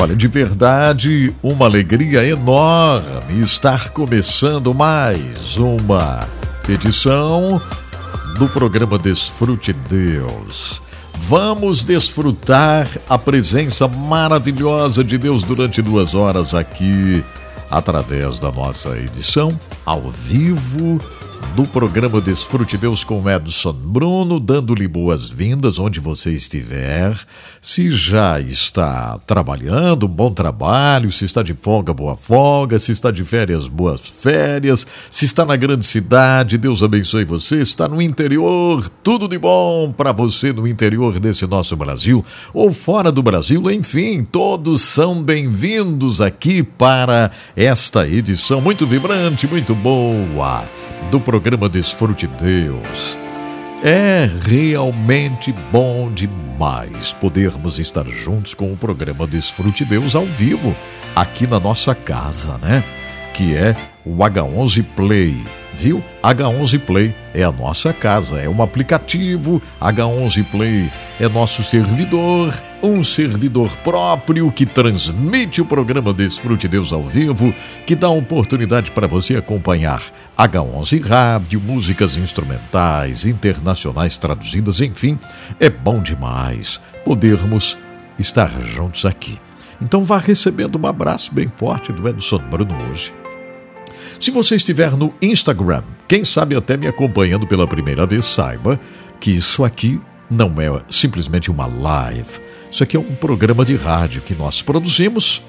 Olha, de verdade, uma alegria enorme estar começando mais uma edição do programa Desfrute Deus. Vamos desfrutar a presença maravilhosa de Deus durante duas horas aqui, através da nossa edição ao vivo do programa Desfrute Deus com Edson Bruno, dando-lhe boas-vindas onde você estiver. Se já está trabalhando, bom trabalho, se está de folga, boa folga, se está de férias, boas férias, se está na grande cidade, Deus abençoe você, está no interior, tudo de bom para você no interior desse nosso Brasil ou fora do Brasil, enfim, todos são bem-vindos aqui para esta edição muito vibrante, muito boa do programa Desfrute Deus. É realmente bom demais podermos estar juntos com o programa Desfrute Deus ao vivo, aqui na nossa casa, né? Que é o H11 Play viu? H11 Play é a nossa casa, é um aplicativo. H11 Play é nosso servidor, um servidor próprio que transmite o programa Desfrute Deus ao vivo, que dá oportunidade para você acompanhar H11 Rádio, músicas instrumentais, internacionais traduzidas, enfim, é bom demais podermos estar juntos aqui. Então vá recebendo um abraço bem forte do Edson Bruno hoje. Se você estiver no Instagram, quem sabe até me acompanhando pela primeira vez, saiba que isso aqui não é simplesmente uma live. Isso aqui é um programa de rádio que nós produzimos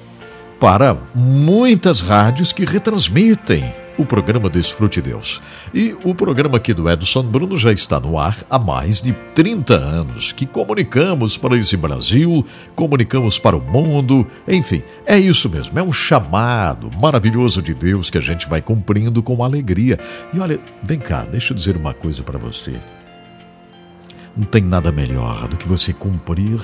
para muitas rádios que retransmitem o programa Desfrute Deus. E o programa aqui do Edson Bruno já está no ar há mais de 30 anos, que comunicamos para esse Brasil, comunicamos para o mundo, enfim, é isso mesmo, é um chamado maravilhoso de Deus que a gente vai cumprindo com alegria. E olha, vem cá, deixa eu dizer uma coisa para você. Não tem nada melhor do que você cumprir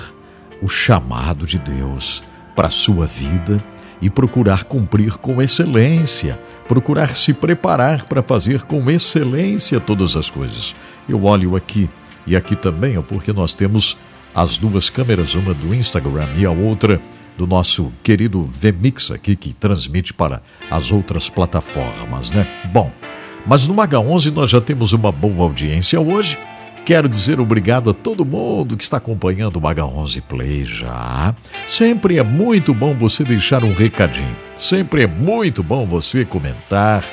o chamado de Deus para a sua vida e procurar cumprir com excelência, procurar se preparar para fazer com excelência todas as coisas. Eu olho aqui e aqui também, porque nós temos as duas câmeras, uma do Instagram e a outra do nosso querido VMix aqui, que transmite para as outras plataformas, né? Bom, mas no H11 nós já temos uma boa audiência hoje Quero dizer obrigado a todo mundo que está acompanhando o H11 Play já. Sempre é muito bom você deixar um recadinho. Sempre é muito bom você comentar,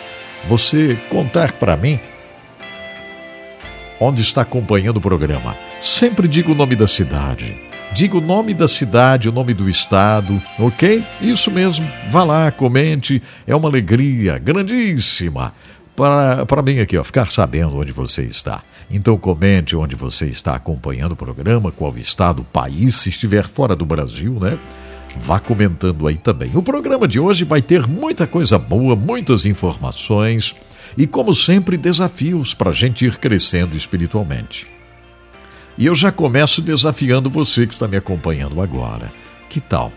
você contar para mim onde está acompanhando o programa. Sempre diga o nome da cidade. Diga o nome da cidade, o nome do estado, ok? Isso mesmo. Vá lá, comente. É uma alegria grandíssima para mim aqui, ó, ficar sabendo onde você está. Então comente onde você está acompanhando o programa, qual estado, país, se estiver fora do Brasil, né? Vá comentando aí também. O programa de hoje vai ter muita coisa boa, muitas informações e, como sempre, desafios para a gente ir crescendo espiritualmente. E eu já começo desafiando você que está me acompanhando agora. Que tal?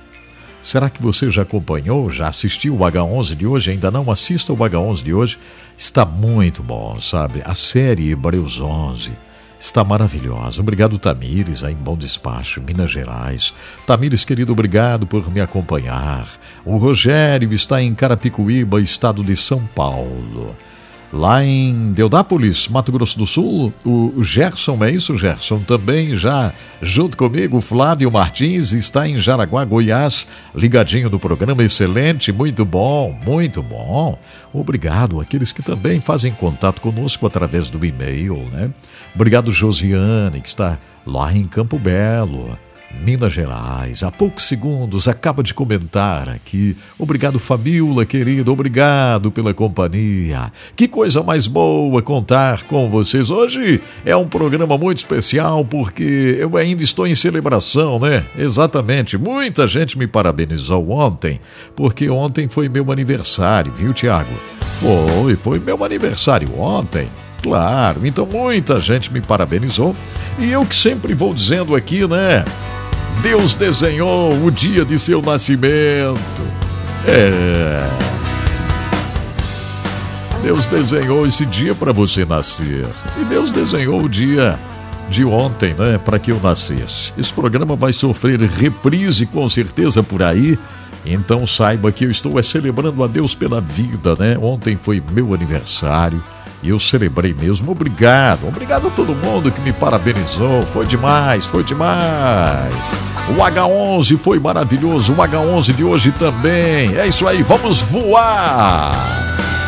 Será que você já acompanhou, já assistiu o H11 de hoje? Ainda não assista o H11 de hoje? Está muito bom, sabe? A série Hebreus 11 está maravilhosa. Obrigado, Tamires, aí em Bom Despacho, Minas Gerais. Tamires, querido, obrigado por me acompanhar. O Rogério está em Carapicuíba, estado de São Paulo. Lá em Deodápolis, Mato Grosso do Sul, o Gerson, é isso, Gerson? Também já junto comigo, Flávio Martins está em Jaraguá, Goiás, ligadinho no programa, excelente, muito bom, muito bom. Obrigado àqueles que também fazem contato conosco através do e-mail, né? Obrigado, Josiane, que está lá em Campo Belo. Minas Gerais. Há poucos segundos acaba de comentar aqui. Obrigado, família querida, obrigado pela companhia. Que coisa mais boa contar com vocês. Hoje é um programa muito especial porque eu ainda estou em celebração, né? Exatamente. Muita gente me parabenizou ontem, porque ontem foi meu aniversário, viu, Tiago? Foi, foi meu aniversário ontem. Claro, então muita gente me parabenizou. E eu que sempre vou dizendo aqui, né? Deus desenhou o dia de seu nascimento. É. Deus desenhou esse dia para você nascer. E Deus desenhou o dia de ontem, né, para que eu nascesse. Esse programa vai sofrer reprise com certeza por aí. Então saiba que eu estou é, celebrando a Deus pela vida, né? Ontem foi meu aniversário. E eu celebrei mesmo. Obrigado, obrigado a todo mundo que me parabenizou. Foi demais, foi demais. O H11 foi maravilhoso, o H11 de hoje também. É isso aí, vamos voar!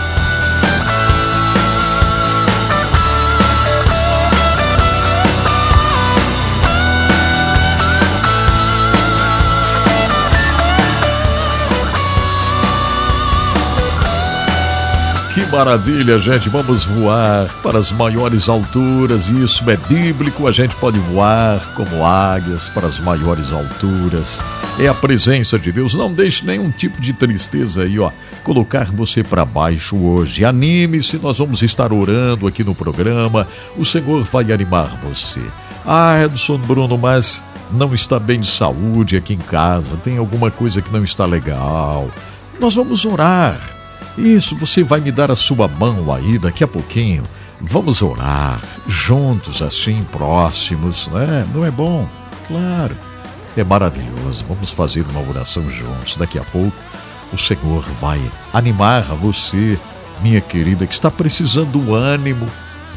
Que maravilha, gente. Vamos voar para as maiores alturas. Isso é bíblico. A gente pode voar como águias para as maiores alturas. É a presença de Deus. Não deixe nenhum tipo de tristeza aí, ó, colocar você para baixo hoje. Anime-se, nós vamos estar orando aqui no programa. O Senhor vai animar você. Ah, Edson Bruno, mas não está bem de saúde aqui em casa. Tem alguma coisa que não está legal. Nós vamos orar. Isso, você vai me dar a sua mão aí daqui a pouquinho. Vamos orar juntos, assim, próximos, né? Não é bom? Claro. É maravilhoso. Vamos fazer uma oração juntos. Daqui a pouco, o Senhor vai animar você, minha querida, que está precisando ânimo.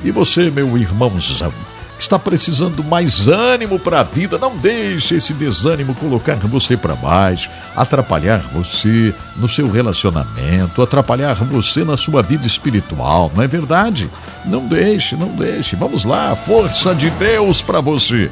E você, meu irmãozão, está precisando mais ânimo para a vida, não deixe esse desânimo colocar você para baixo, atrapalhar você no seu relacionamento, atrapalhar você na sua vida espiritual, não é verdade? Não deixe, não deixe. Vamos lá, força de Deus para você.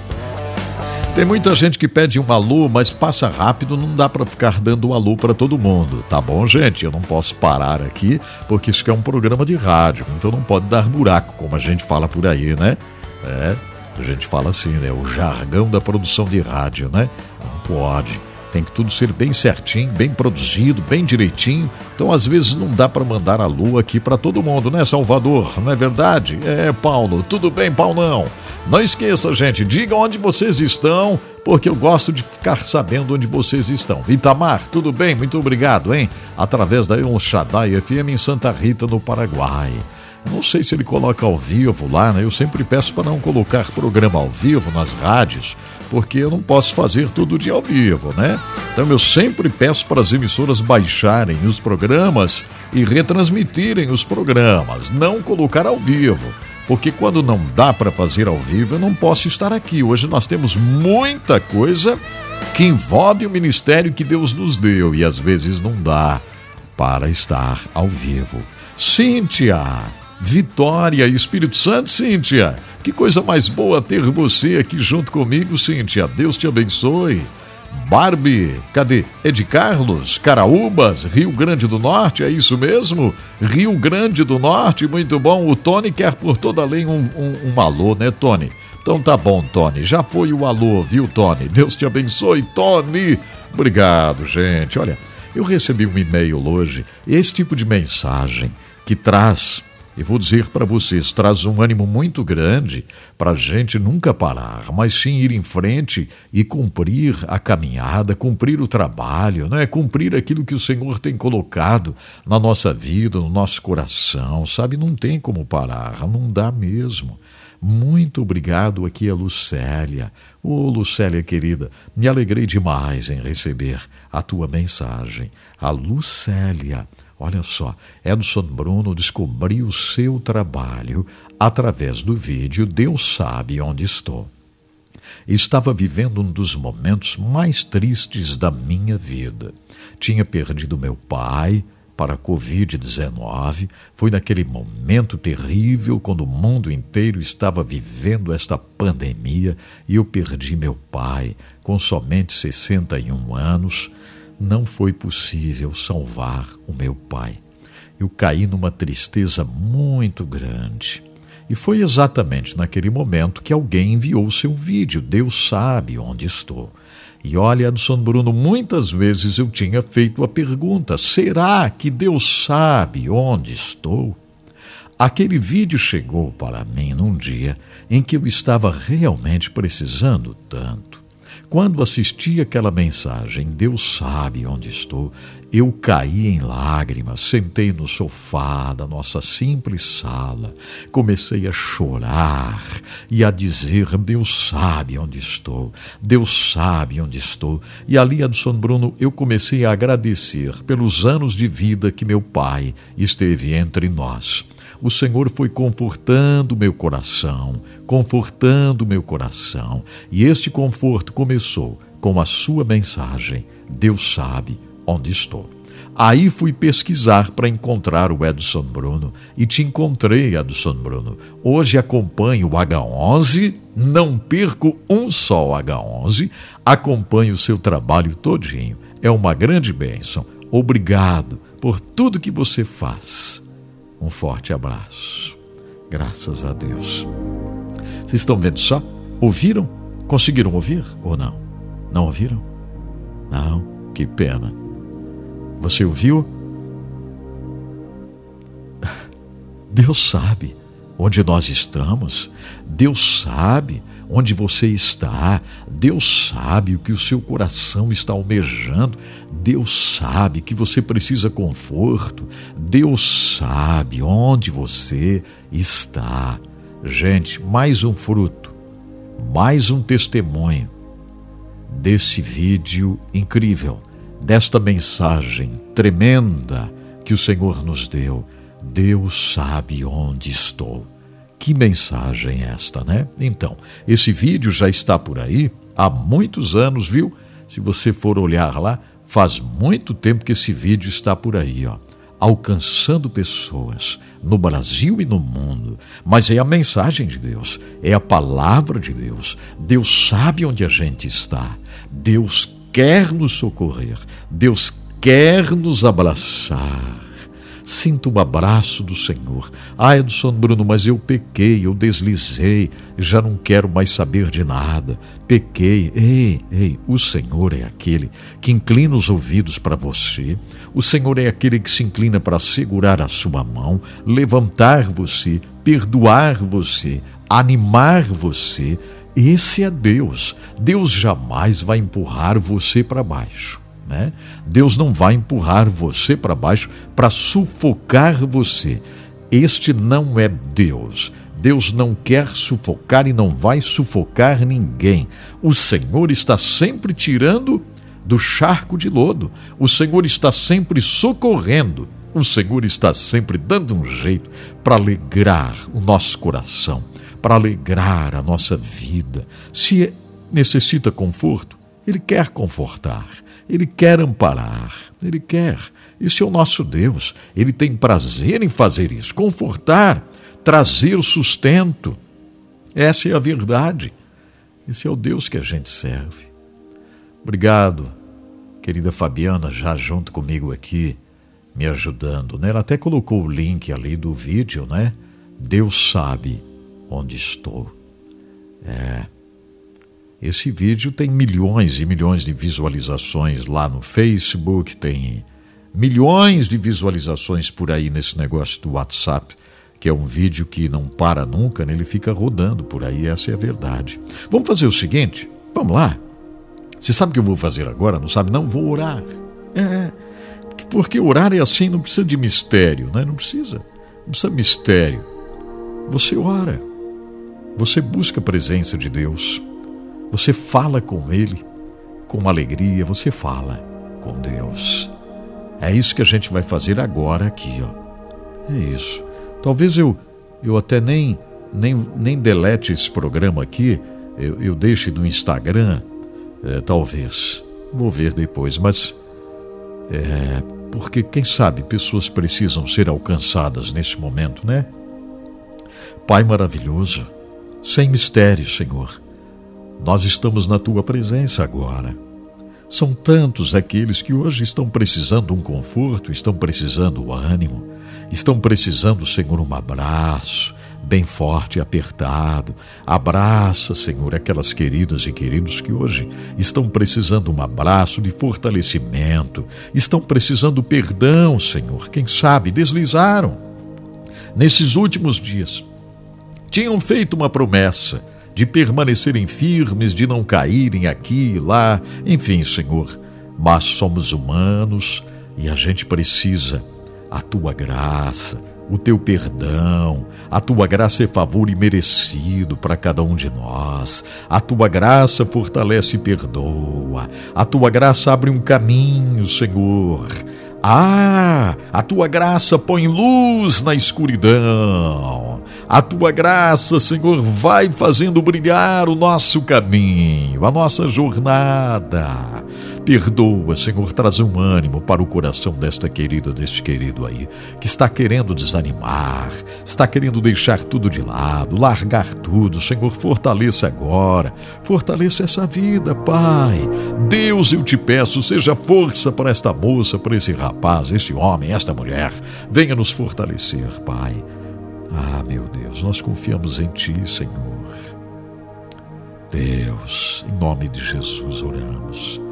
Tem muita gente que pede um alô, mas passa rápido, não dá para ficar dando um alô para todo mundo. Tá bom, gente? Eu não posso parar aqui, porque isso é um programa de rádio, então não pode dar buraco, como a gente fala por aí, né? É, a gente fala assim, né? O jargão da produção de rádio, né? Não pode. Tem que tudo ser bem certinho, bem produzido, bem direitinho. Então, às vezes, não dá para mandar a lua aqui para todo mundo, né, Salvador? Não é verdade? É, Paulo. Tudo bem, Paulão? Não esqueça, gente, diga onde vocês estão, porque eu gosto de ficar sabendo onde vocês estão. Itamar, tudo bem? Muito obrigado, hein? Através da El Shaddai FM em Santa Rita, no Paraguai. Não sei se ele coloca ao vivo lá, né? Eu sempre peço para não colocar programa ao vivo nas rádios, porque eu não posso fazer todo dia ao vivo, né? Então eu sempre peço para as emissoras baixarem os programas e retransmitirem os programas, não colocar ao vivo. Porque quando não dá para fazer ao vivo, eu não posso estar aqui. Hoje nós temos muita coisa que envolve o ministério que Deus nos deu e às vezes não dá para estar ao vivo. Cíntia, Vitória Espírito Santo, Cíntia. Que coisa mais boa ter você aqui junto comigo, Cíntia. Deus te abençoe. Barbie, cadê? É de Carlos, Caraúbas, Rio Grande do Norte, é isso mesmo? Rio Grande do Norte, muito bom. O Tony quer por toda lei um, um, um alô, né, Tony? Então tá bom, Tony. Já foi o alô, viu, Tony? Deus te abençoe, Tony. Obrigado, gente. Olha, eu recebi um e-mail hoje, esse tipo de mensagem que traz e vou dizer para vocês, traz um ânimo muito grande para a gente nunca parar, mas sim ir em frente e cumprir a caminhada, cumprir o trabalho, né? cumprir aquilo que o Senhor tem colocado na nossa vida, no nosso coração, sabe? Não tem como parar, não dá mesmo. Muito obrigado aqui a Lucélia. Ô oh, Lucélia querida, me alegrei demais em receber a tua mensagem. A Lucélia. Olha só, Edson Bruno descobriu seu trabalho através do vídeo Deus Sabe Onde Estou. Estava vivendo um dos momentos mais tristes da minha vida. Tinha perdido meu pai, para a Covid-19. Foi naquele momento terrível quando o mundo inteiro estava vivendo esta pandemia e eu perdi meu pai com somente 61 anos. Não foi possível salvar o meu pai. Eu caí numa tristeza muito grande. E foi exatamente naquele momento que alguém enviou seu vídeo. Deus sabe onde estou. E olha, Edson Bruno, muitas vezes eu tinha feito a pergunta: será que Deus sabe onde estou? Aquele vídeo chegou para mim num dia em que eu estava realmente precisando tanto. Quando assisti aquela mensagem, Deus sabe onde estou, eu caí em lágrimas, sentei no sofá da nossa simples sala, comecei a chorar e a dizer: Deus sabe onde estou, Deus sabe onde estou. E ali, Adson Bruno, eu comecei a agradecer pelos anos de vida que meu pai esteve entre nós o Senhor foi confortando meu coração, confortando meu coração. E este conforto começou com a sua mensagem: Deus sabe onde estou. Aí fui pesquisar para encontrar o Edson Bruno e te encontrei, Edson Bruno. Hoje acompanho o H11, não perco um só H11, acompanho o seu trabalho todinho. É uma grande bênção. Obrigado por tudo que você faz. Um forte abraço. Graças a Deus. Vocês estão vendo só? Ouviram? Conseguiram ouvir ou não? Não ouviram? Não, que pena. Você ouviu? Deus sabe onde nós estamos. Deus sabe onde você está. Deus sabe o que o seu coração está almejando. Deus sabe que você precisa conforto. Deus sabe onde você está. Gente, mais um fruto, mais um testemunho desse vídeo incrível, desta mensagem tremenda que o Senhor nos deu. Deus sabe onde estou. Que mensagem é esta, né? Então, esse vídeo já está por aí há muitos anos, viu? Se você for olhar lá, faz muito tempo que esse vídeo está por aí, ó, alcançando pessoas no Brasil e no mundo. Mas é a mensagem de Deus, é a palavra de Deus. Deus sabe onde a gente está. Deus quer nos socorrer. Deus quer nos abraçar. Sinto o abraço do Senhor. Ah, Edson Bruno, mas eu pequei, eu deslizei, já não quero mais saber de nada. Pequei. Ei, ei, o Senhor é aquele que inclina os ouvidos para você. O Senhor é aquele que se inclina para segurar a sua mão, levantar você, perdoar você, animar você. Esse é Deus. Deus jamais vai empurrar você para baixo. Né? Deus não vai empurrar você para baixo para sufocar você. Este não é Deus. Deus não quer sufocar e não vai sufocar ninguém. O Senhor está sempre tirando do charco de lodo. O Senhor está sempre socorrendo. O Senhor está sempre dando um jeito para alegrar o nosso coração, para alegrar a nossa vida. Se necessita conforto, Ele quer confortar. Ele quer amparar, Ele quer. Esse é o nosso Deus. Ele tem prazer em fazer isso, confortar, trazer o sustento. Essa é a verdade. Esse é o Deus que a gente serve. Obrigado, querida Fabiana, já junto comigo aqui, me ajudando. Né? Ela até colocou o link ali do vídeo, né? Deus sabe onde estou. É. Esse vídeo tem milhões e milhões de visualizações lá no Facebook, tem milhões de visualizações por aí nesse negócio do WhatsApp, que é um vídeo que não para nunca, né? ele fica rodando por aí, essa é a verdade. Vamos fazer o seguinte? Vamos lá. Você sabe o que eu vou fazer agora? Não sabe? Não, vou orar. É, porque orar é assim, não precisa de mistério, né? Não precisa. Não precisa de mistério. Você ora. Você busca a presença de Deus. Você fala com Ele com alegria, você fala com Deus. É isso que a gente vai fazer agora aqui, ó. É isso. Talvez eu, eu até nem, nem, nem delete esse programa aqui, eu, eu deixe no Instagram, é, talvez. Vou ver depois, mas é, porque quem sabe pessoas precisam ser alcançadas nesse momento, né? Pai maravilhoso, sem mistério, Senhor, nós estamos na tua presença agora. São tantos aqueles que hoje estão precisando um conforto, estão precisando ânimo, estão precisando, Senhor, um abraço, bem forte e apertado. Abraça, Senhor, aquelas queridas e queridos que hoje estão precisando um abraço de fortalecimento, estão precisando perdão, Senhor. Quem sabe deslizaram nesses últimos dias. Tinham feito uma promessa de permanecerem firmes, de não caírem aqui e lá, enfim, Senhor. Mas somos humanos e a gente precisa a tua graça o teu perdão, a tua graça é favor imerecido para cada um de nós. A tua graça fortalece e perdoa. A tua graça abre um caminho, Senhor. Ah, a tua graça põe luz na escuridão. A tua graça, Senhor, vai fazendo brilhar o nosso caminho, a nossa jornada. Perdoa, Senhor, traz um ânimo para o coração desta querida, deste querido aí, que está querendo desanimar, está querendo deixar tudo de lado, largar tudo. Senhor, fortaleça agora, fortaleça essa vida, Pai. Deus, eu te peço, seja força para esta moça, para esse rapaz, este homem, esta mulher. Venha nos fortalecer, Pai. Ah, meu Deus, nós confiamos em Ti, Senhor. Deus, em nome de Jesus oramos.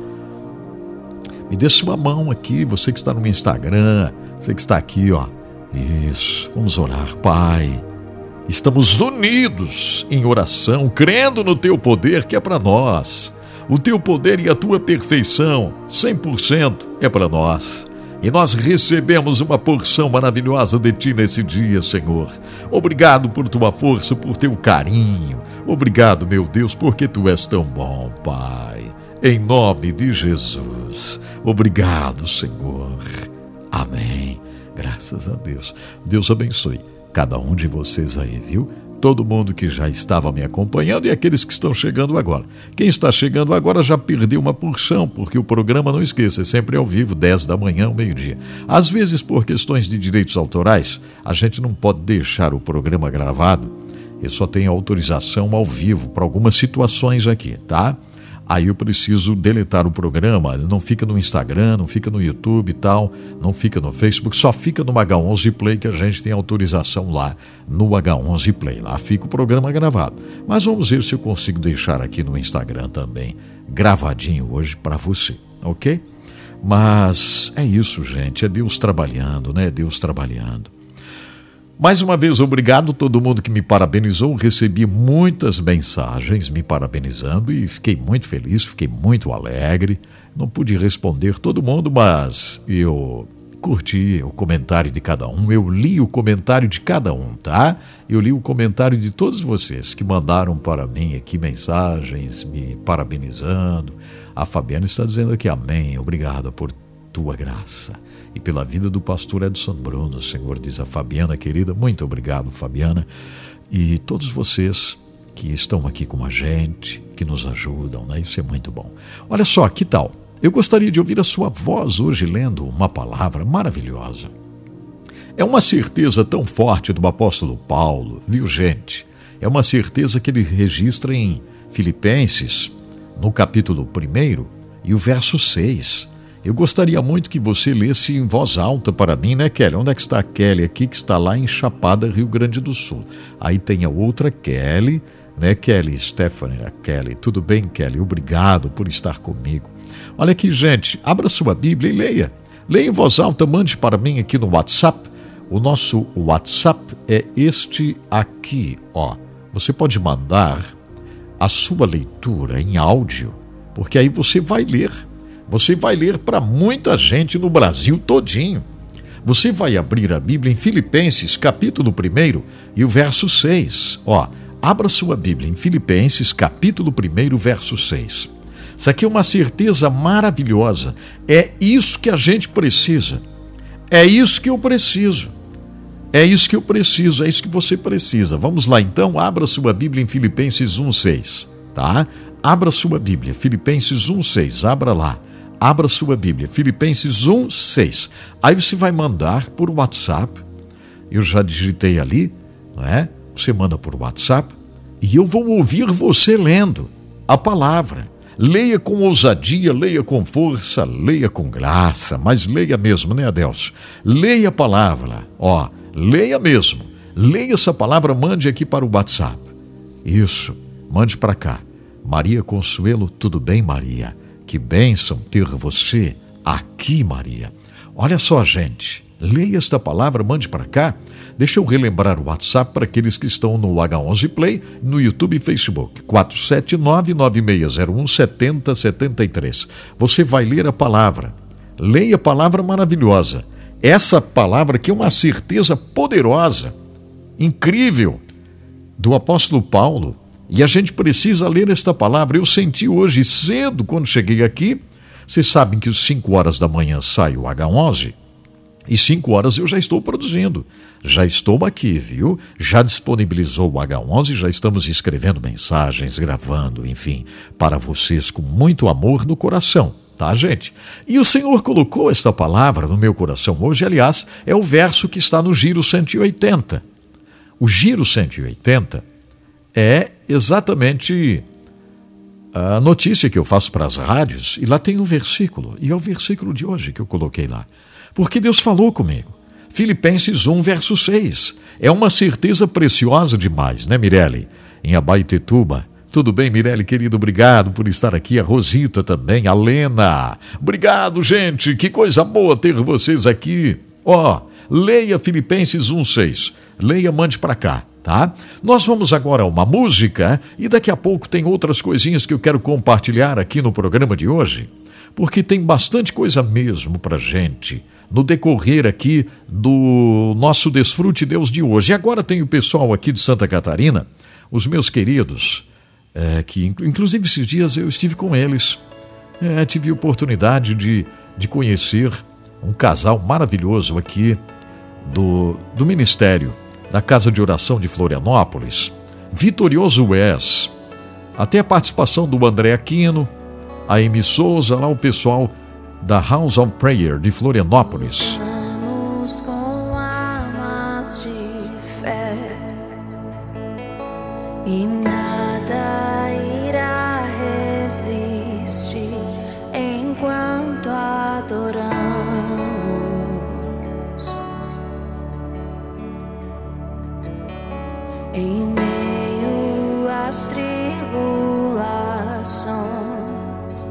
Me dê sua mão aqui, você que está no meu Instagram, você que está aqui, ó. Isso, vamos orar, Pai. Estamos unidos em oração, crendo no teu poder que é para nós. O teu poder e a tua perfeição, 100%, é para nós. E nós recebemos uma porção maravilhosa de ti nesse dia, Senhor. Obrigado por tua força, por teu carinho. Obrigado, meu Deus, porque tu és tão bom, Pai. Em nome de Jesus. Obrigado, Senhor. Amém. Graças a Deus. Deus abençoe cada um de vocês aí, viu? Todo mundo que já estava me acompanhando e aqueles que estão chegando agora. Quem está chegando agora já perdeu uma porção, porque o programa, não esqueça, é sempre ao vivo, 10 da manhã ao meio-dia. Às vezes, por questões de direitos autorais, a gente não pode deixar o programa gravado. Eu só tenho autorização ao vivo para algumas situações aqui, tá? Aí eu preciso deletar o programa. Não fica no Instagram, não fica no YouTube e tal, não fica no Facebook, só fica no H11 Play que a gente tem autorização lá no H11 Play. Lá fica o programa gravado. Mas vamos ver se eu consigo deixar aqui no Instagram também, gravadinho hoje para você, ok? Mas é isso, gente. É Deus trabalhando, né? Deus trabalhando. Mais uma vez, obrigado a todo mundo que me parabenizou. Recebi muitas mensagens me parabenizando e fiquei muito feliz, fiquei muito alegre. Não pude responder todo mundo, mas eu curti o comentário de cada um. Eu li o comentário de cada um, tá? Eu li o comentário de todos vocês que mandaram para mim aqui mensagens me parabenizando. A Fabiana está dizendo aqui amém. Obrigado por tua graça e pela vida do pastor Edson Bruno. Senhor, diz a Fabiana, querida, muito obrigado, Fabiana, e todos vocês que estão aqui com a gente, que nos ajudam, né? Isso é muito bom. Olha só, que tal? Eu gostaria de ouvir a sua voz hoje lendo uma palavra maravilhosa. É uma certeza tão forte do apóstolo Paulo, viu, gente? É uma certeza que ele registra em Filipenses, no capítulo 1 e o verso 6. Eu gostaria muito que você lesse em voz alta para mim, né, Kelly? Onde é que está a Kelly aqui, que está lá em Chapada, Rio Grande do Sul? Aí tem a outra Kelly, né, Kelly? Stephanie, a Kelly. Tudo bem, Kelly? Obrigado por estar comigo. Olha aqui, gente, abra sua Bíblia e leia. Leia em voz alta, mande para mim aqui no WhatsApp. O nosso WhatsApp é este aqui, ó. Você pode mandar a sua leitura em áudio, porque aí você vai ler você vai ler para muita gente no Brasil todinho. Você vai abrir a Bíblia em Filipenses, capítulo 1 e o verso 6. Ó, abra sua Bíblia em Filipenses, capítulo 1, verso 6. Isso aqui é uma certeza maravilhosa. É isso que a gente precisa. É isso que eu preciso. É isso que eu preciso, é isso que você precisa. Vamos lá então, abra sua Bíblia em Filipenses 1:6, tá? Abra sua Bíblia, Filipenses 1:6, abra lá. Abra sua Bíblia, Filipenses 1, 6. Aí você vai mandar por WhatsApp. Eu já digitei ali, não é? Você manda por WhatsApp e eu vou ouvir você lendo a palavra. Leia com ousadia, leia com força, leia com graça, mas leia mesmo, né, Adelso? Leia a palavra, ó, leia mesmo. Leia essa palavra, mande aqui para o WhatsApp. Isso, mande para cá. Maria Consuelo, tudo bem, Maria? Que bênção ter você aqui, Maria. Olha só, gente. Leia esta palavra, mande para cá. Deixa eu relembrar o WhatsApp para aqueles que estão no H11 Play, no YouTube e Facebook. 479-9601-7073. Você vai ler a palavra. Leia a palavra maravilhosa. Essa palavra que é uma certeza poderosa, incrível, do apóstolo Paulo e a gente precisa ler esta palavra. Eu senti hoje cedo, quando cheguei aqui. Vocês sabem que às 5 horas da manhã sai o H11 e 5 horas eu já estou produzindo. Já estou aqui, viu? Já disponibilizou o H11, já estamos escrevendo mensagens, gravando, enfim, para vocês com muito amor no coração, tá, gente? E o Senhor colocou esta palavra no meu coração hoje, aliás, é o verso que está no Giro 180. O Giro 180 é exatamente a notícia que eu faço para as rádios, e lá tem um versículo, e é o versículo de hoje que eu coloquei lá. Porque Deus falou comigo. Filipenses 1, verso 6. É uma certeza preciosa demais, né, Mirelle? Em Abaitetuba. Tudo bem, Mirelle, querido? Obrigado por estar aqui. A Rosita também, a Lena. Obrigado, gente. Que coisa boa ter vocês aqui. Ó, oh, leia Filipenses 1, 6. Leia, mande para cá tá? Nós vamos agora a uma música e daqui a pouco tem outras coisinhas que eu quero compartilhar aqui no programa de hoje, porque tem bastante coisa mesmo pra gente no decorrer aqui do nosso Desfrute Deus de hoje. E agora tem o pessoal aqui de Santa Catarina, os meus queridos, é, que inclusive esses dias eu estive com eles, é, tive oportunidade de, de conhecer um casal maravilhoso aqui do, do Ministério da Casa de Oração de Florianópolis, Vitorioso Wes, até a participação do André Aquino, a Amy Souza, lá o pessoal da House of Prayer de Florianópolis. Com em meio às tribulações.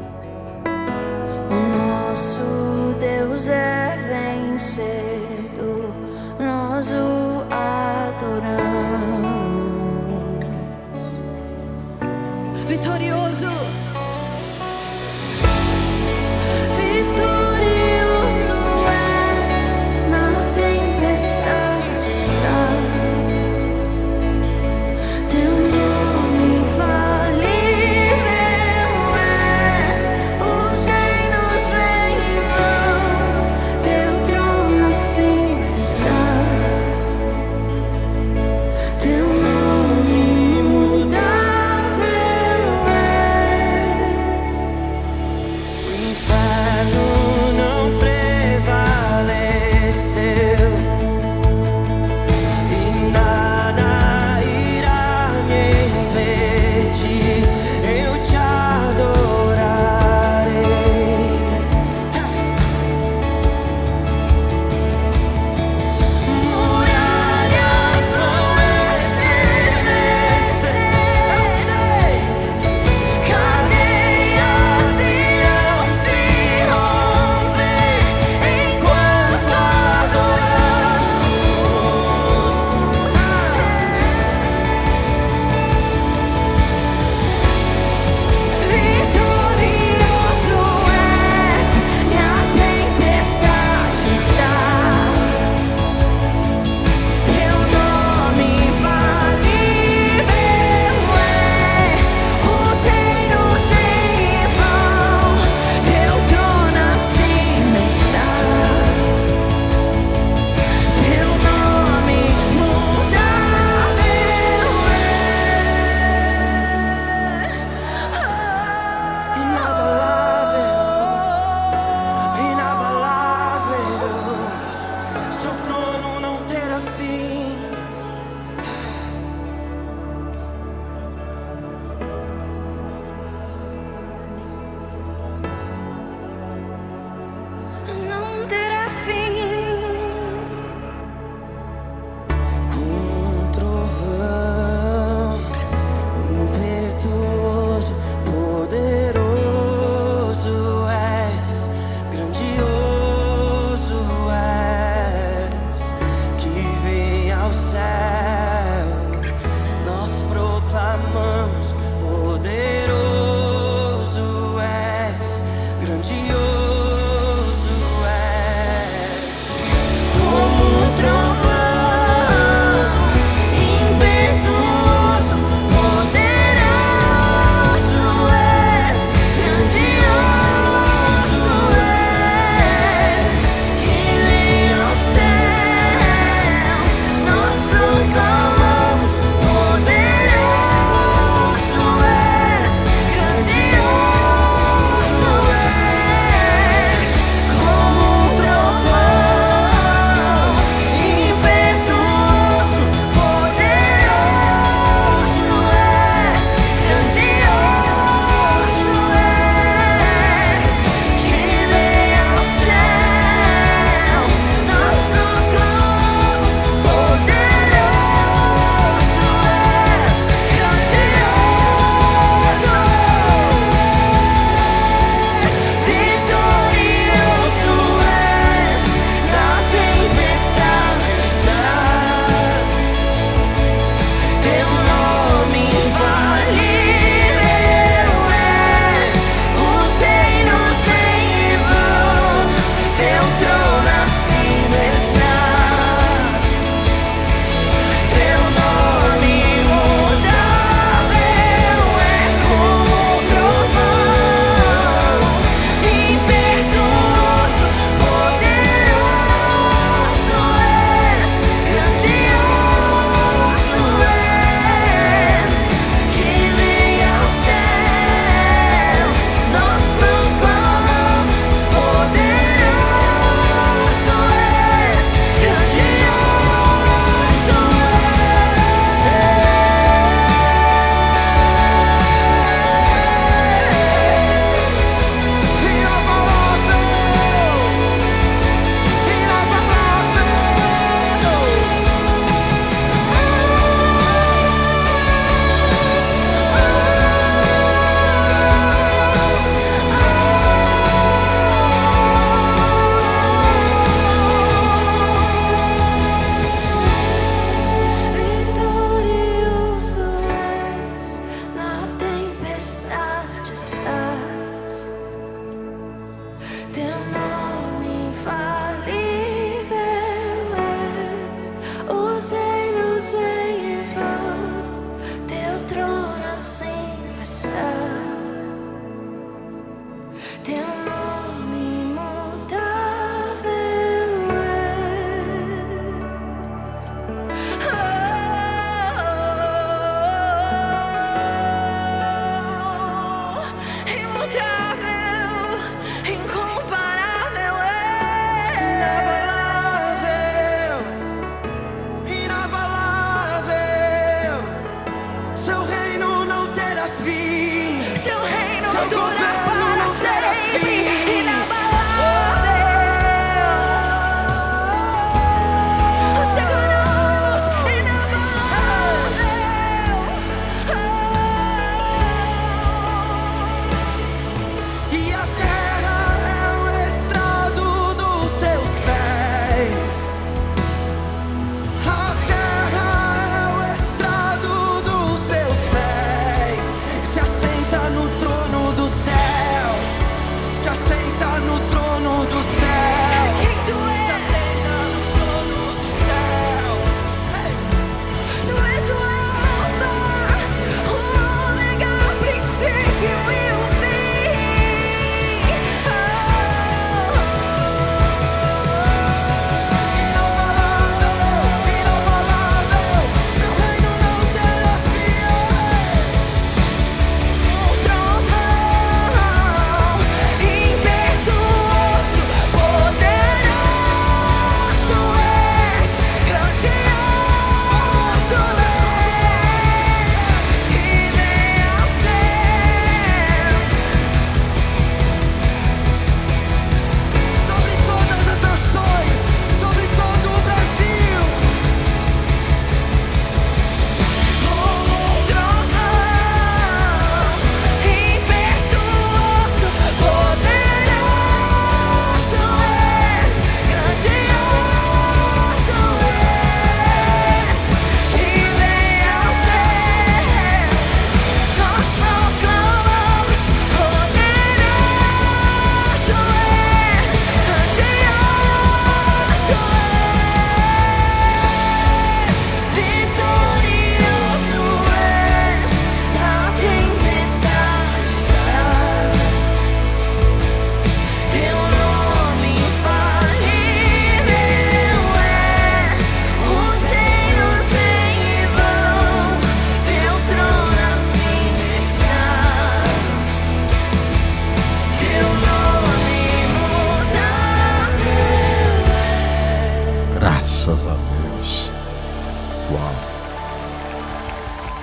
O nosso Deus é vencedor, nós o adoramos. Vitorioso.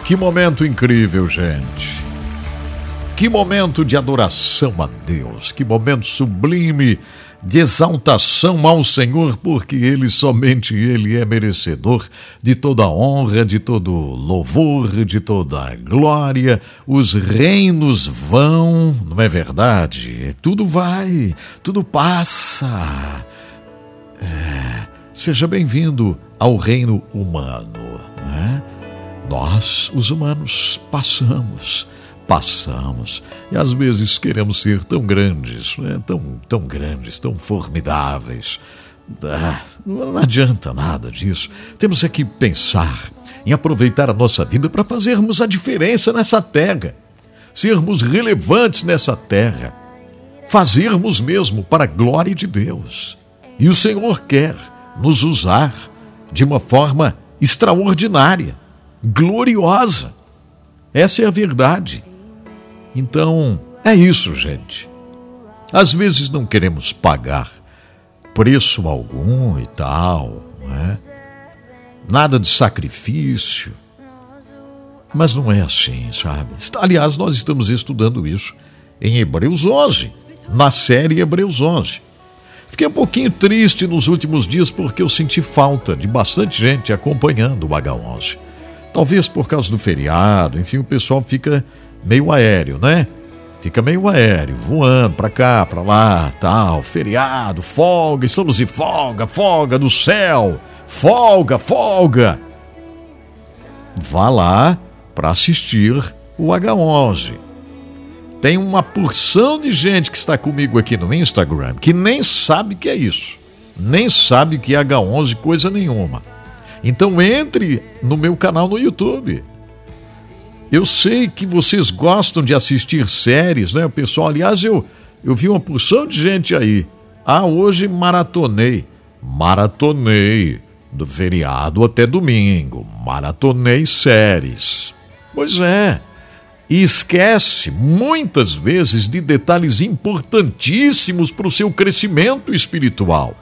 Que momento incrível, gente. Que momento de adoração a Deus, que momento sublime de exaltação ao Senhor, porque Ele, somente Ele é merecedor de toda honra, de todo louvor, de toda glória. Os reinos vão, não é verdade? Tudo vai, tudo passa. É, seja bem-vindo ao reino humano, né? Nós, os humanos, passamos, passamos, e às vezes queremos ser tão grandes, né? tão, tão grandes, tão formidáveis. Ah, não adianta nada disso. Temos é que pensar em aproveitar a nossa vida para fazermos a diferença nessa terra, sermos relevantes nessa terra, fazermos mesmo para a glória de Deus. E o Senhor quer nos usar de uma forma extraordinária gloriosa. Essa é a verdade. Então, é isso, gente. Às vezes não queremos pagar preço algum e tal, não é? Nada de sacrifício. Mas não é assim, sabe? Aliás, nós estamos estudando isso em Hebreus 11, na série Hebreus 11. Fiquei um pouquinho triste nos últimos dias porque eu senti falta de bastante gente acompanhando o H11. Talvez por causa do feriado, enfim, o pessoal fica meio aéreo, né? Fica meio aéreo, voando para cá, para lá, tal, feriado, folga, estamos de folga, folga do céu, folga, folga. Vá lá para assistir o H11. Tem uma porção de gente que está comigo aqui no Instagram que nem sabe que é isso, nem sabe que é H11 coisa nenhuma. Então entre no meu canal no YouTube. Eu sei que vocês gostam de assistir séries, né, pessoal? Aliás, eu, eu vi uma porção de gente aí. Ah, hoje maratonei. Maratonei. Do feriado até domingo. Maratonei séries. Pois é. E esquece muitas vezes de detalhes importantíssimos para o seu crescimento espiritual.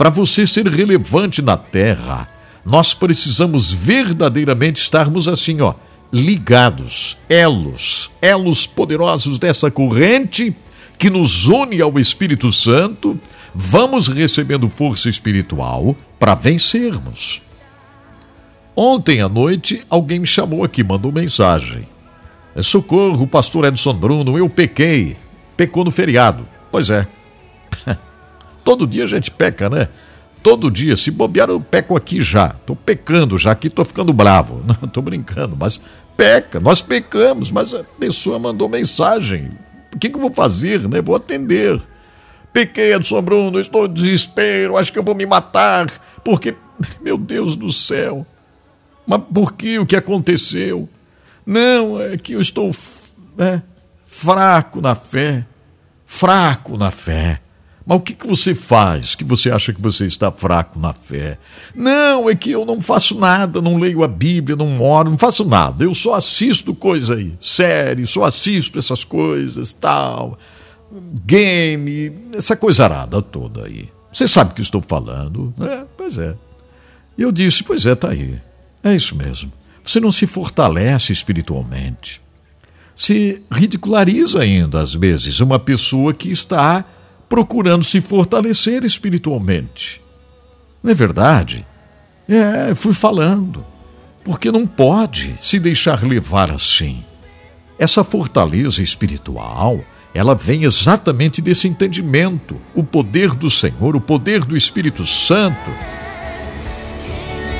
Para você ser relevante na terra, nós precisamos verdadeiramente estarmos assim, ó, ligados, elos, elos poderosos dessa corrente que nos une ao Espírito Santo, vamos recebendo força espiritual para vencermos. Ontem à noite, alguém me chamou aqui, mandou mensagem. É, socorro, pastor Edson Bruno, eu pequei. Pecou no feriado. Pois é. Todo dia a gente peca, né? Todo dia, se bobear, eu peco aqui já. Tô pecando já aqui, tô ficando bravo. Não, tô brincando, mas peca, nós pecamos, mas a pessoa mandou mensagem. O que, que eu vou fazer, né? Vou atender. Pequei, Edson Bruno, estou em desespero, acho que eu vou me matar, porque, meu Deus do céu, mas por que o que aconteceu? Não, é que eu estou é, fraco na fé, fraco na fé. Mas o que, que você faz que você acha que você está fraco na fé? Não, é que eu não faço nada, não leio a Bíblia, não oro, não faço nada. Eu só assisto coisa aí, série, só assisto essas coisas, tal, game, essa coisa arada toda aí. Você sabe o que estou falando? É, pois é. E eu disse, pois é, tá aí. É isso mesmo. Você não se fortalece espiritualmente. Se ridiculariza ainda, às vezes, uma pessoa que está procurando se fortalecer espiritualmente. Não é verdade? É, fui falando. Porque não pode se deixar levar assim. Essa fortaleza espiritual, ela vem exatamente desse entendimento, o poder do Senhor, o poder do Espírito Santo.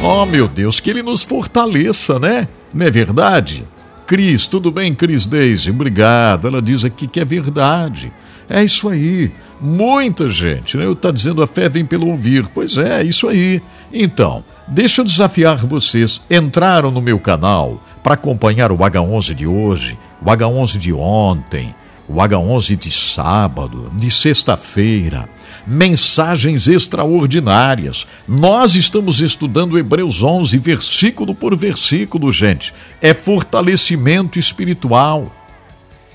Oh, meu Deus, que ele nos fortaleça, né? Não é verdade? Cris, tudo bem, Cris Daisy? Obrigado. Ela diz aqui que é verdade. É isso aí. Muita gente, né? Eu tá dizendo a fé vem pelo ouvir. Pois é, é isso aí. Então, deixa eu desafiar vocês. Entraram no meu canal para acompanhar o H11 de hoje, o H11 de ontem, o H11 de sábado, de sexta-feira. Mensagens extraordinárias. Nós estamos estudando Hebreus 11, versículo por versículo, gente. É fortalecimento espiritual.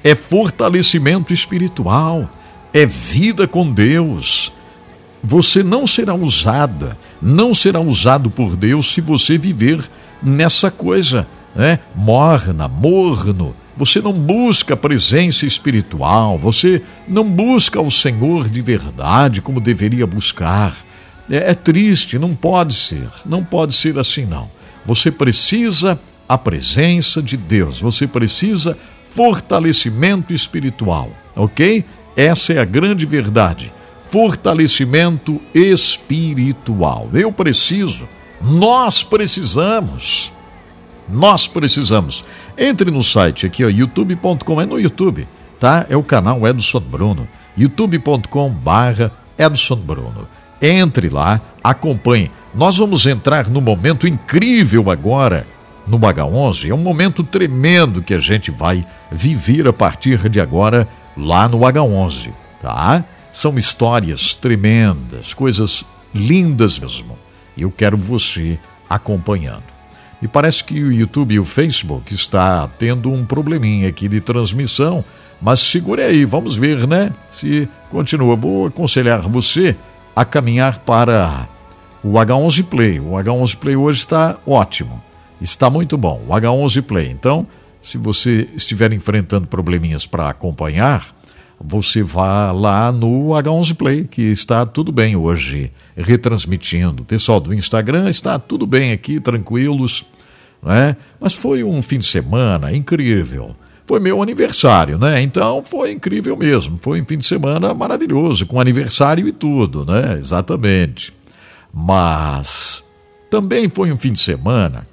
É fortalecimento espiritual é vida com Deus. Você não será usada, não será usado por Deus se você viver nessa coisa, né? Morna, morno. Você não busca a presença espiritual, você não busca o Senhor de verdade como deveria buscar. É, é triste, não pode ser, não pode ser assim não. Você precisa a presença de Deus, você precisa fortalecimento espiritual, ok? Essa é a grande verdade. Fortalecimento espiritual. Eu preciso, nós precisamos. Nós precisamos. Entre no site aqui, ó, youtube.com, é no YouTube, tá? É o canal Edson Bruno. youtube.com barra Edson Bruno. Entre lá, acompanhe. Nós vamos entrar no momento incrível agora no H11. É um momento tremendo que a gente vai viver a partir de agora lá no H11, tá? São histórias tremendas, coisas lindas mesmo. E eu quero você acompanhando. E parece que o YouTube e o Facebook está tendo um probleminha aqui de transmissão, mas segure aí, vamos ver, né? Se continua. Vou aconselhar você a caminhar para o H11 Play. O H11 Play hoje está ótimo, está muito bom. O H11 Play. Então, se você estiver enfrentando probleminhas para acompanhar, você vá lá no H11 Play, que está tudo bem hoje, retransmitindo. Pessoal do Instagram está tudo bem aqui, tranquilos, né? Mas foi um fim de semana incrível. Foi meu aniversário, né? Então foi incrível mesmo. Foi um fim de semana maravilhoso, com aniversário e tudo, né? Exatamente. Mas também foi um fim de semana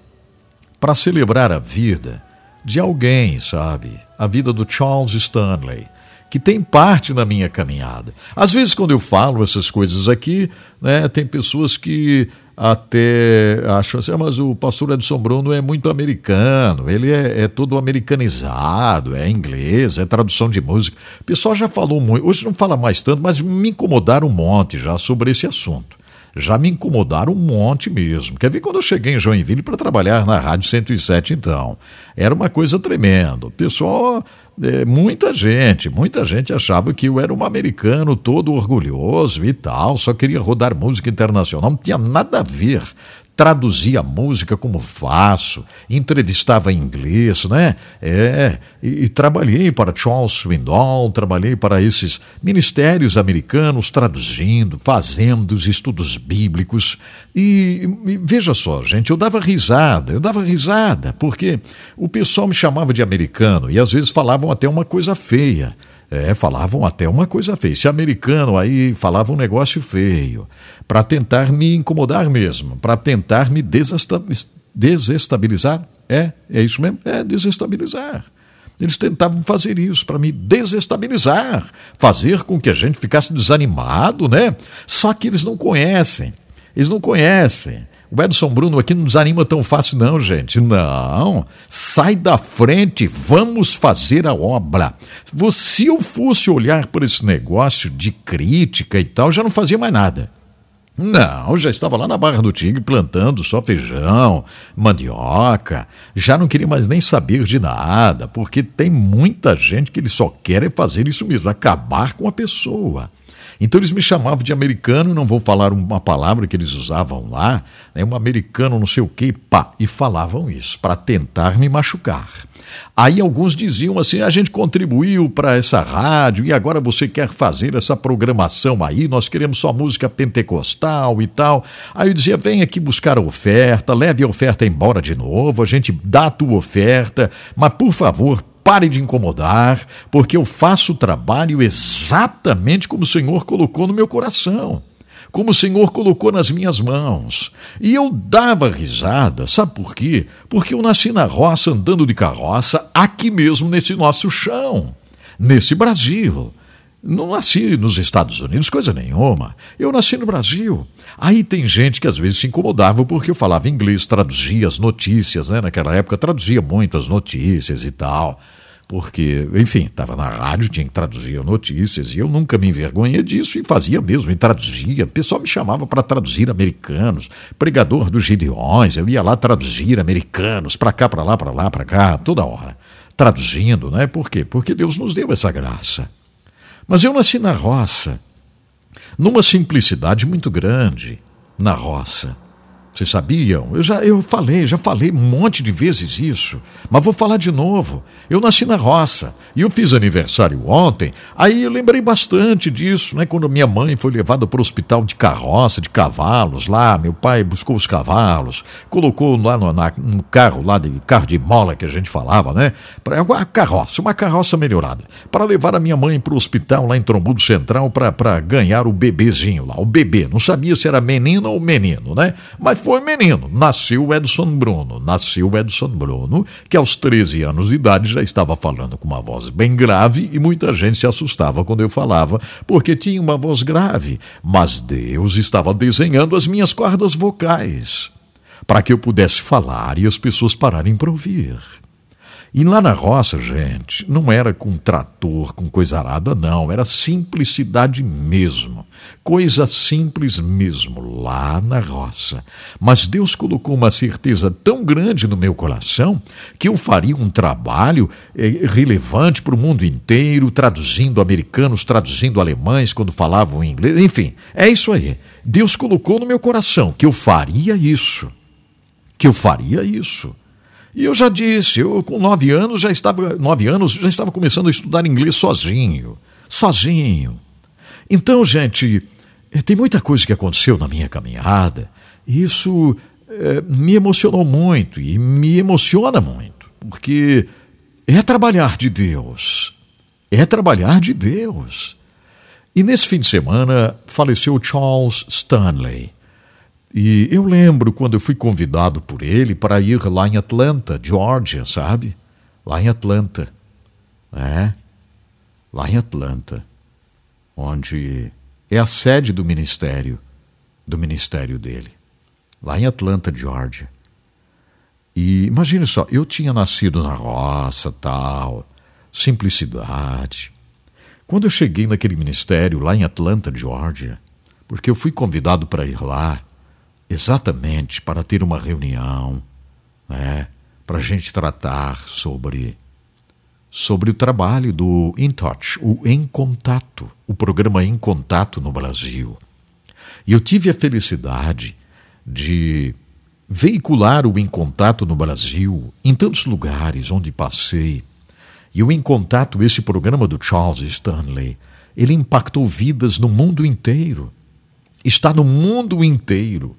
para celebrar a vida de alguém, sabe? A vida do Charles Stanley, que tem parte na minha caminhada. Às vezes, quando eu falo essas coisas aqui, né, tem pessoas que até acham assim, ah, mas o pastor Edson Bruno é muito americano, ele é, é todo americanizado, é inglês, é tradução de música. O pessoal já falou muito, hoje não fala mais tanto, mas me incomodaram um monte já sobre esse assunto já me incomodaram um monte mesmo. Quer ver quando eu cheguei em Joinville para trabalhar na Rádio 107, então? Era uma coisa tremenda. O pessoal, é, muita gente, muita gente achava que eu era um americano todo orgulhoso e tal, só queria rodar música internacional, não tinha nada a ver. Traduzia música como faço, entrevistava em inglês, né? É, e, e, trabalhei para Charles Swindoll, trabalhei para esses ministérios americanos, traduzindo, fazendo os estudos bíblicos. E, e veja só, gente, eu dava risada, eu dava risada, porque o pessoal me chamava de americano e às vezes falavam até uma coisa feia. É, falavam até uma coisa feia. Esse americano aí falava um negócio feio, para tentar me incomodar mesmo, para tentar me desestabilizar. É, é isso mesmo? É, desestabilizar. Eles tentavam fazer isso para me desestabilizar, fazer com que a gente ficasse desanimado, né? Só que eles não conhecem. Eles não conhecem. O Edson Bruno aqui não desanima tão fácil, não, gente. Não. Sai da frente, vamos fazer a obra. Se eu fosse olhar por esse negócio de crítica e tal, já não fazia mais nada. Não, já estava lá na Barra do Tigre plantando só feijão, mandioca. Já não queria mais nem saber de nada, porque tem muita gente que ele só quer é fazer isso mesmo, acabar com a pessoa. Então eles me chamavam de americano, não vou falar uma palavra que eles usavam lá, né, um americano não sei o que, pá, e falavam isso para tentar me machucar. Aí alguns diziam assim: a gente contribuiu para essa rádio e agora você quer fazer essa programação aí, nós queremos só música pentecostal e tal. Aí eu dizia: vem aqui buscar a oferta, leve a oferta embora de novo, a gente dá a tua oferta, mas por favor, pare de incomodar, porque eu faço o trabalho exatamente como o Senhor colocou no meu coração, como o Senhor colocou nas minhas mãos. E eu dava risada, sabe por quê? Porque eu nasci na roça andando de carroça, aqui mesmo nesse nosso chão, nesse Brasil. Não nasci nos Estados Unidos, coisa nenhuma. Eu nasci no Brasil. Aí tem gente que às vezes se incomodava porque eu falava inglês, traduzia as notícias, né? Naquela época traduzia muito as notícias e tal. Porque, enfim, estava na rádio, tinha que traduzir notícias, e eu nunca me envergonhei disso e fazia mesmo, e traduzia. O pessoal me chamava para traduzir americanos, pregador dos Gideões, eu ia lá traduzir americanos, para cá, para lá, para lá, para cá, toda hora. Traduzindo, né? Por quê? Porque Deus nos deu essa graça. Mas eu nasci na roça, numa simplicidade muito grande, na roça. Vocês sabiam? Eu já eu falei, já falei um monte de vezes isso, mas vou falar de novo. Eu nasci na roça e eu fiz aniversário ontem, aí eu lembrei bastante disso, né? Quando minha mãe foi levada para o hospital de carroça, de cavalos lá, meu pai buscou os cavalos, colocou lá no, na, no carro lá de carro de mola que a gente falava, né? Para uma carroça, uma carroça melhorada, para levar a minha mãe para o hospital lá em Trombudo Central para ganhar o bebezinho lá, o bebê. Não sabia se era menina ou menino, né? Mas foi menino. Nasceu Edson Bruno. Nasceu Edson Bruno, que aos 13 anos de idade já estava falando com uma voz bem grave e muita gente se assustava quando eu falava, porque tinha uma voz grave. Mas Deus estava desenhando as minhas cordas vocais para que eu pudesse falar e as pessoas pararem para ouvir. E lá na roça, gente, não era com trator, com coisa arada, não. Era simplicidade mesmo. Coisa simples mesmo, lá na roça. Mas Deus colocou uma certeza tão grande no meu coração que eu faria um trabalho eh, relevante para o mundo inteiro, traduzindo americanos, traduzindo alemães quando falavam inglês. Enfim, é isso aí. Deus colocou no meu coração que eu faria isso. Que eu faria isso. E eu já disse, eu com nove anos já estava nove anos já estava começando a estudar inglês sozinho, sozinho. Então, gente, eh, tem muita coisa que aconteceu na minha caminhada. E isso é, me emocionou muito e me emociona muito, porque é trabalhar de Deus, é trabalhar de Deus. E nesse fim de semana faleceu Charles Stanley. E eu lembro quando eu fui convidado por ele para ir lá em Atlanta, Georgia, sabe? Lá em Atlanta. É, lá em Atlanta, onde é a sede do ministério, do ministério dele. Lá em Atlanta, Georgia. E imagine só, eu tinha nascido na roça, tal, simplicidade. Quando eu cheguei naquele ministério lá em Atlanta, Georgia, porque eu fui convidado para ir lá, exatamente para ter uma reunião, né, para a gente tratar sobre sobre o trabalho do In Touch, o Em Contato, o programa Em Contato no Brasil. E eu tive a felicidade de veicular o Em Contato no Brasil, em tantos lugares onde passei. E o Em Contato, esse programa do Charles Stanley, ele impactou vidas no mundo inteiro. Está no mundo inteiro.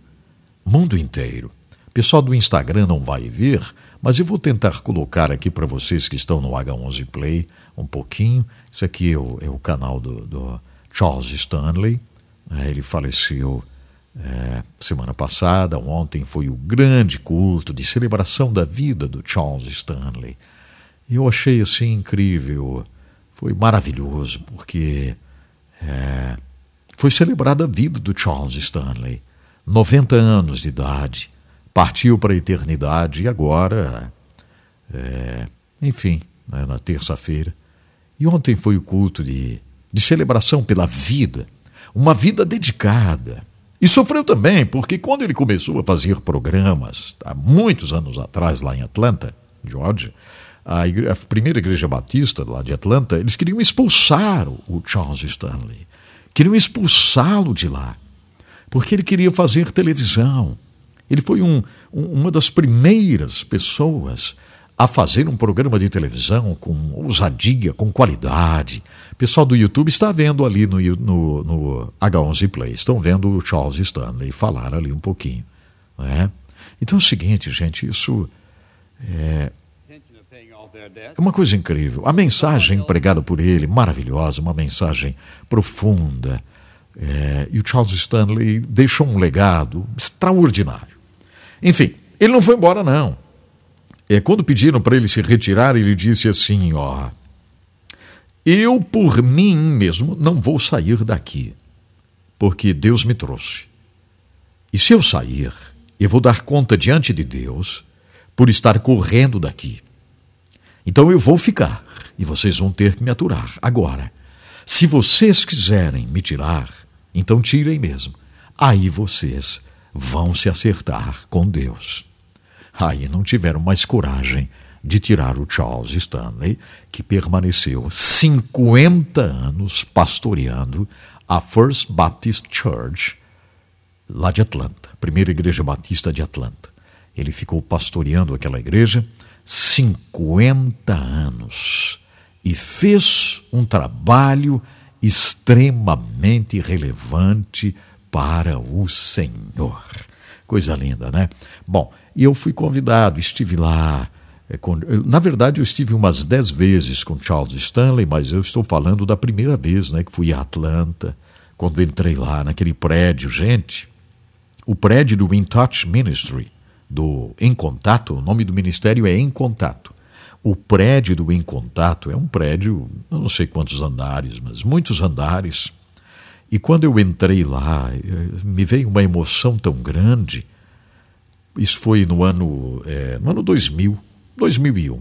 Mundo inteiro. Pessoal do Instagram não vai ver, mas eu vou tentar colocar aqui para vocês que estão no H11 Play um pouquinho. Isso aqui é o, é o canal do, do, Charles Stanley. É, ele faleceu é, semana passada, ontem foi o grande culto de celebração da vida do Charles Stanley. E eu achei assim incrível, foi maravilhoso, porque é, foi celebrada a vida do Charles Stanley. 90 anos de idade, partiu para a eternidade e agora, é, enfim, né, na terça-feira. E ontem foi o culto de, de celebração pela vida, uma vida dedicada e sofreu também, porque quando ele começou a fazer programas, há muitos anos atrás, lá em Atlanta, Georgia, a, igreja, a primeira igreja batista lá de Atlanta, eles queriam expulsar o Charles Stanley. Queriam expulsá-lo de lá, porque ele queria fazer televisão. Ele foi um, um, uma das primeiras pessoas a fazer um programa de televisão com ousadia, com qualidade. O pessoal do YouTube está vendo ali no, no, no H11 Play, estão vendo o Charles Stanley falar ali um pouquinho. Né? Então é o seguinte, gente, isso é, é uma coisa incrível. A mensagem pregada por ele, maravilhosa, uma mensagem profunda. É, e o Charles Stanley deixou um legado extraordinário. Enfim, ele não foi embora, não. É, quando pediram para ele se retirar, ele disse assim: Ó, eu por mim mesmo não vou sair daqui, porque Deus me trouxe. E se eu sair, eu vou dar conta diante de Deus por estar correndo daqui. Então eu vou ficar e vocês vão ter que me aturar. Agora, se vocês quiserem me tirar, então tirem mesmo. Aí vocês vão se acertar com Deus. Aí não tiveram mais coragem de tirar o Charles Stanley, que permaneceu 50 anos pastoreando a First Baptist Church lá de Atlanta, primeira igreja batista de Atlanta. Ele ficou pastoreando aquela igreja 50 anos e fez um trabalho extremamente relevante para o Senhor. Coisa linda, né? Bom, e eu fui convidado, estive lá. É, na verdade, eu estive umas dez vezes com Charles Stanley, mas eu estou falando da primeira vez né, que fui a Atlanta, quando entrei lá naquele prédio. Gente, o prédio do In Touch Ministry, do Em Contato, o nome do ministério é Em Contato. O prédio do Em Contato é um prédio, não sei quantos andares, mas muitos andares. E quando eu entrei lá, eh, me veio uma emoção tão grande isso foi no ano, é, no ano 2000, 2001.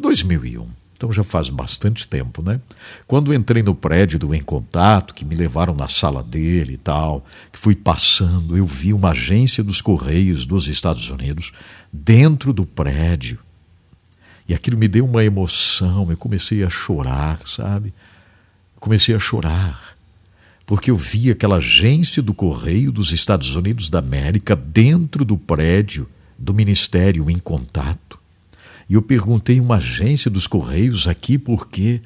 2001. Então já faz bastante tempo, né? Quando entrei no prédio do Em Contato, que me levaram na sala dele e tal, que fui passando, eu vi uma agência dos Correios dos Estados Unidos dentro do prédio. E aquilo me deu uma emoção, eu comecei a chorar, sabe? Comecei a chorar porque eu vi aquela agência do Correio dos Estados Unidos da América dentro do prédio do Ministério em contato. E eu perguntei uma agência dos Correios aqui porque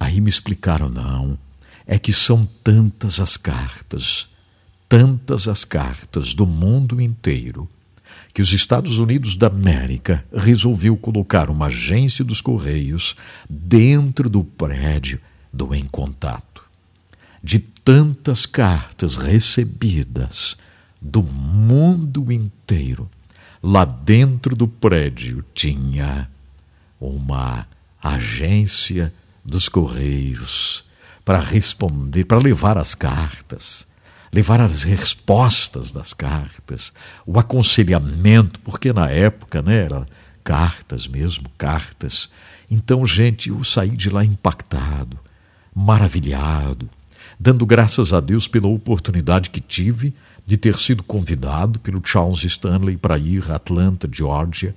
aí me explicaram não, é que são tantas as cartas, tantas as cartas do mundo inteiro que os Estados Unidos da América resolveu colocar uma agência dos Correios dentro do prédio do Em Contato. De tantas cartas recebidas do mundo inteiro. Lá dentro do prédio tinha uma agência dos Correios para responder, para levar as cartas, levar as respostas das cartas, o aconselhamento, porque na época né, era cartas mesmo, cartas. Então, gente, eu saí de lá impactado, maravilhado dando graças a Deus pela oportunidade que tive de ter sido convidado pelo Charles Stanley para ir a Atlanta, Georgia,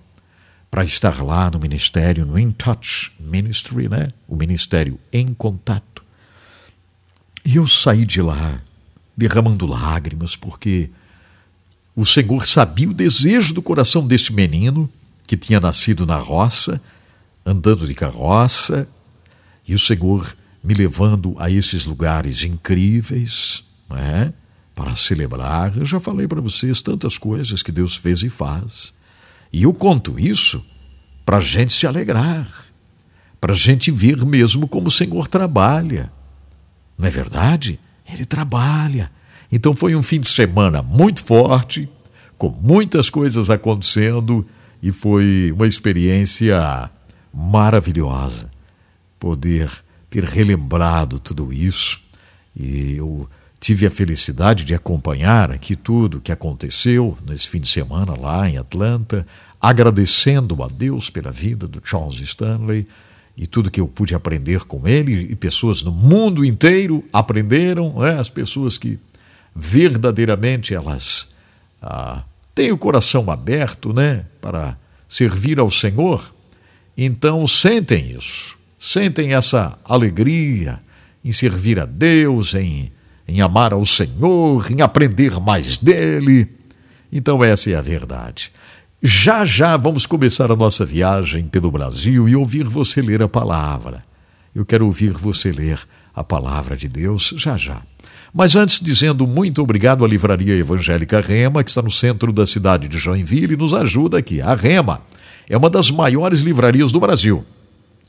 para estar lá no ministério, no In Touch Ministry, né? o ministério em contato. E eu saí de lá derramando lágrimas, porque o Senhor sabia o desejo do coração desse menino que tinha nascido na roça, andando de carroça, e o Senhor me levando a esses lugares incríveis, é? para celebrar. Eu já falei para vocês tantas coisas que Deus fez e faz. E eu conto isso para a gente se alegrar, para a gente ver mesmo como o Senhor trabalha. Não é verdade? Ele trabalha. Então foi um fim de semana muito forte, com muitas coisas acontecendo e foi uma experiência maravilhosa poder ter relembrado tudo isso. E eu tive a felicidade de acompanhar aqui tudo que aconteceu nesse fim de semana lá em Atlanta, agradecendo a Deus pela vida do Charles Stanley e tudo que eu pude aprender com ele, e pessoas no mundo inteiro aprenderam, né? as pessoas que verdadeiramente elas ah, têm o coração aberto né? para servir ao Senhor, então sentem isso, sentem essa alegria em servir a Deus, em, em amar ao Senhor, em aprender mais dele. Então, essa é a verdade. Já já vamos começar a nossa viagem pelo Brasil e ouvir você ler a palavra. Eu quero ouvir você ler a palavra de Deus já já. Mas antes, dizendo muito obrigado à Livraria Evangélica Rema, que está no centro da cidade de Joinville e nos ajuda aqui. A Rema é uma das maiores livrarias do Brasil.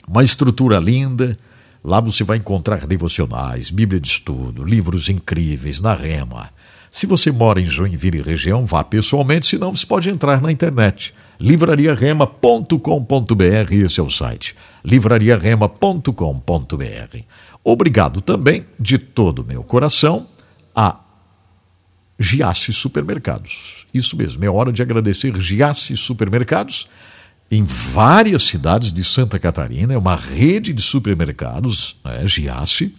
Uma estrutura linda. Lá você vai encontrar devocionais, Bíblia de estudo, livros incríveis na Rema. Se você mora em Joinville região, vá pessoalmente, senão você pode entrar na internet. livrariarema.com.br, esse é o site. livrariarema.com.br. Obrigado também, de todo meu coração, a Giasse Supermercados. Isso mesmo, é hora de agradecer Giasse Supermercados em várias cidades de Santa Catarina, é uma rede de supermercados, né, Giasse,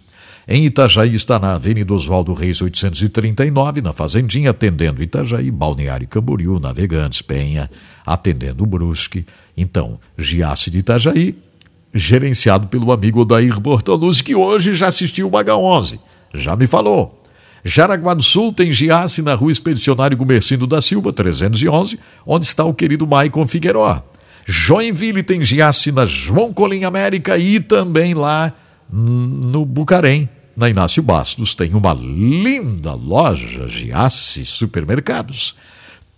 em Itajaí está na Avenida Oswaldo Reis 839, na Fazendinha, atendendo Itajaí, Balneário Camboriú, Navegantes, Penha, atendendo Brusque. Então, Giasse de Itajaí, gerenciado pelo amigo Odair Bortoluzzi, que hoje já assistiu o H11, já me falou. Jaraguá do Sul tem Giasse na rua Expedicionário Gumercindo da Silva, 311, onde está o querido Maicon Figueiró. Joinville tem Giasse na João Colim América e também lá no Bucarém, na Inácio Bastos, tem uma linda loja Giasse Supermercados.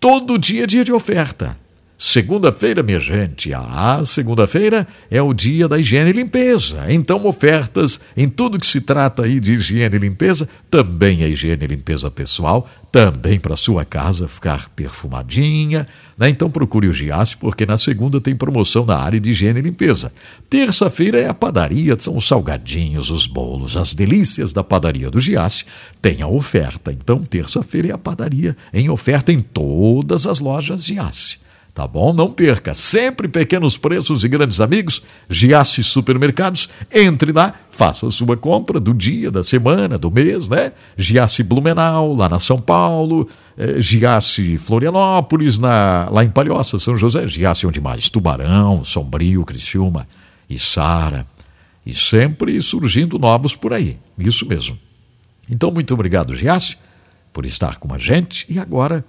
Todo dia é dia de oferta. Segunda-feira, minha gente, ah, segunda-feira é o dia da higiene e limpeza. Então, ofertas em tudo que se trata aí de higiene e limpeza, também a higiene e limpeza pessoal, também para sua casa ficar perfumadinha. Né? Então, procure o Giasse, porque na segunda tem promoção na área de higiene e limpeza. Terça-feira é a padaria, são os salgadinhos, os bolos, as delícias da padaria do Giasse. Tem a oferta. Então, terça-feira é a padaria em oferta em todas as lojas Giasse. Tá bom? Não perca. Sempre pequenos preços e grandes amigos. Giasse Supermercados. Entre lá, faça a sua compra do dia, da semana, do mês, né? Giasse Blumenau, lá na São Paulo. Eh, Giasse Florianópolis, na, lá em Palhoça, São José. Giasse onde mais? Tubarão, Sombrio, Criciúma e Sara. E sempre surgindo novos por aí. Isso mesmo. Então, muito obrigado, Giasse, por estar com a gente. E agora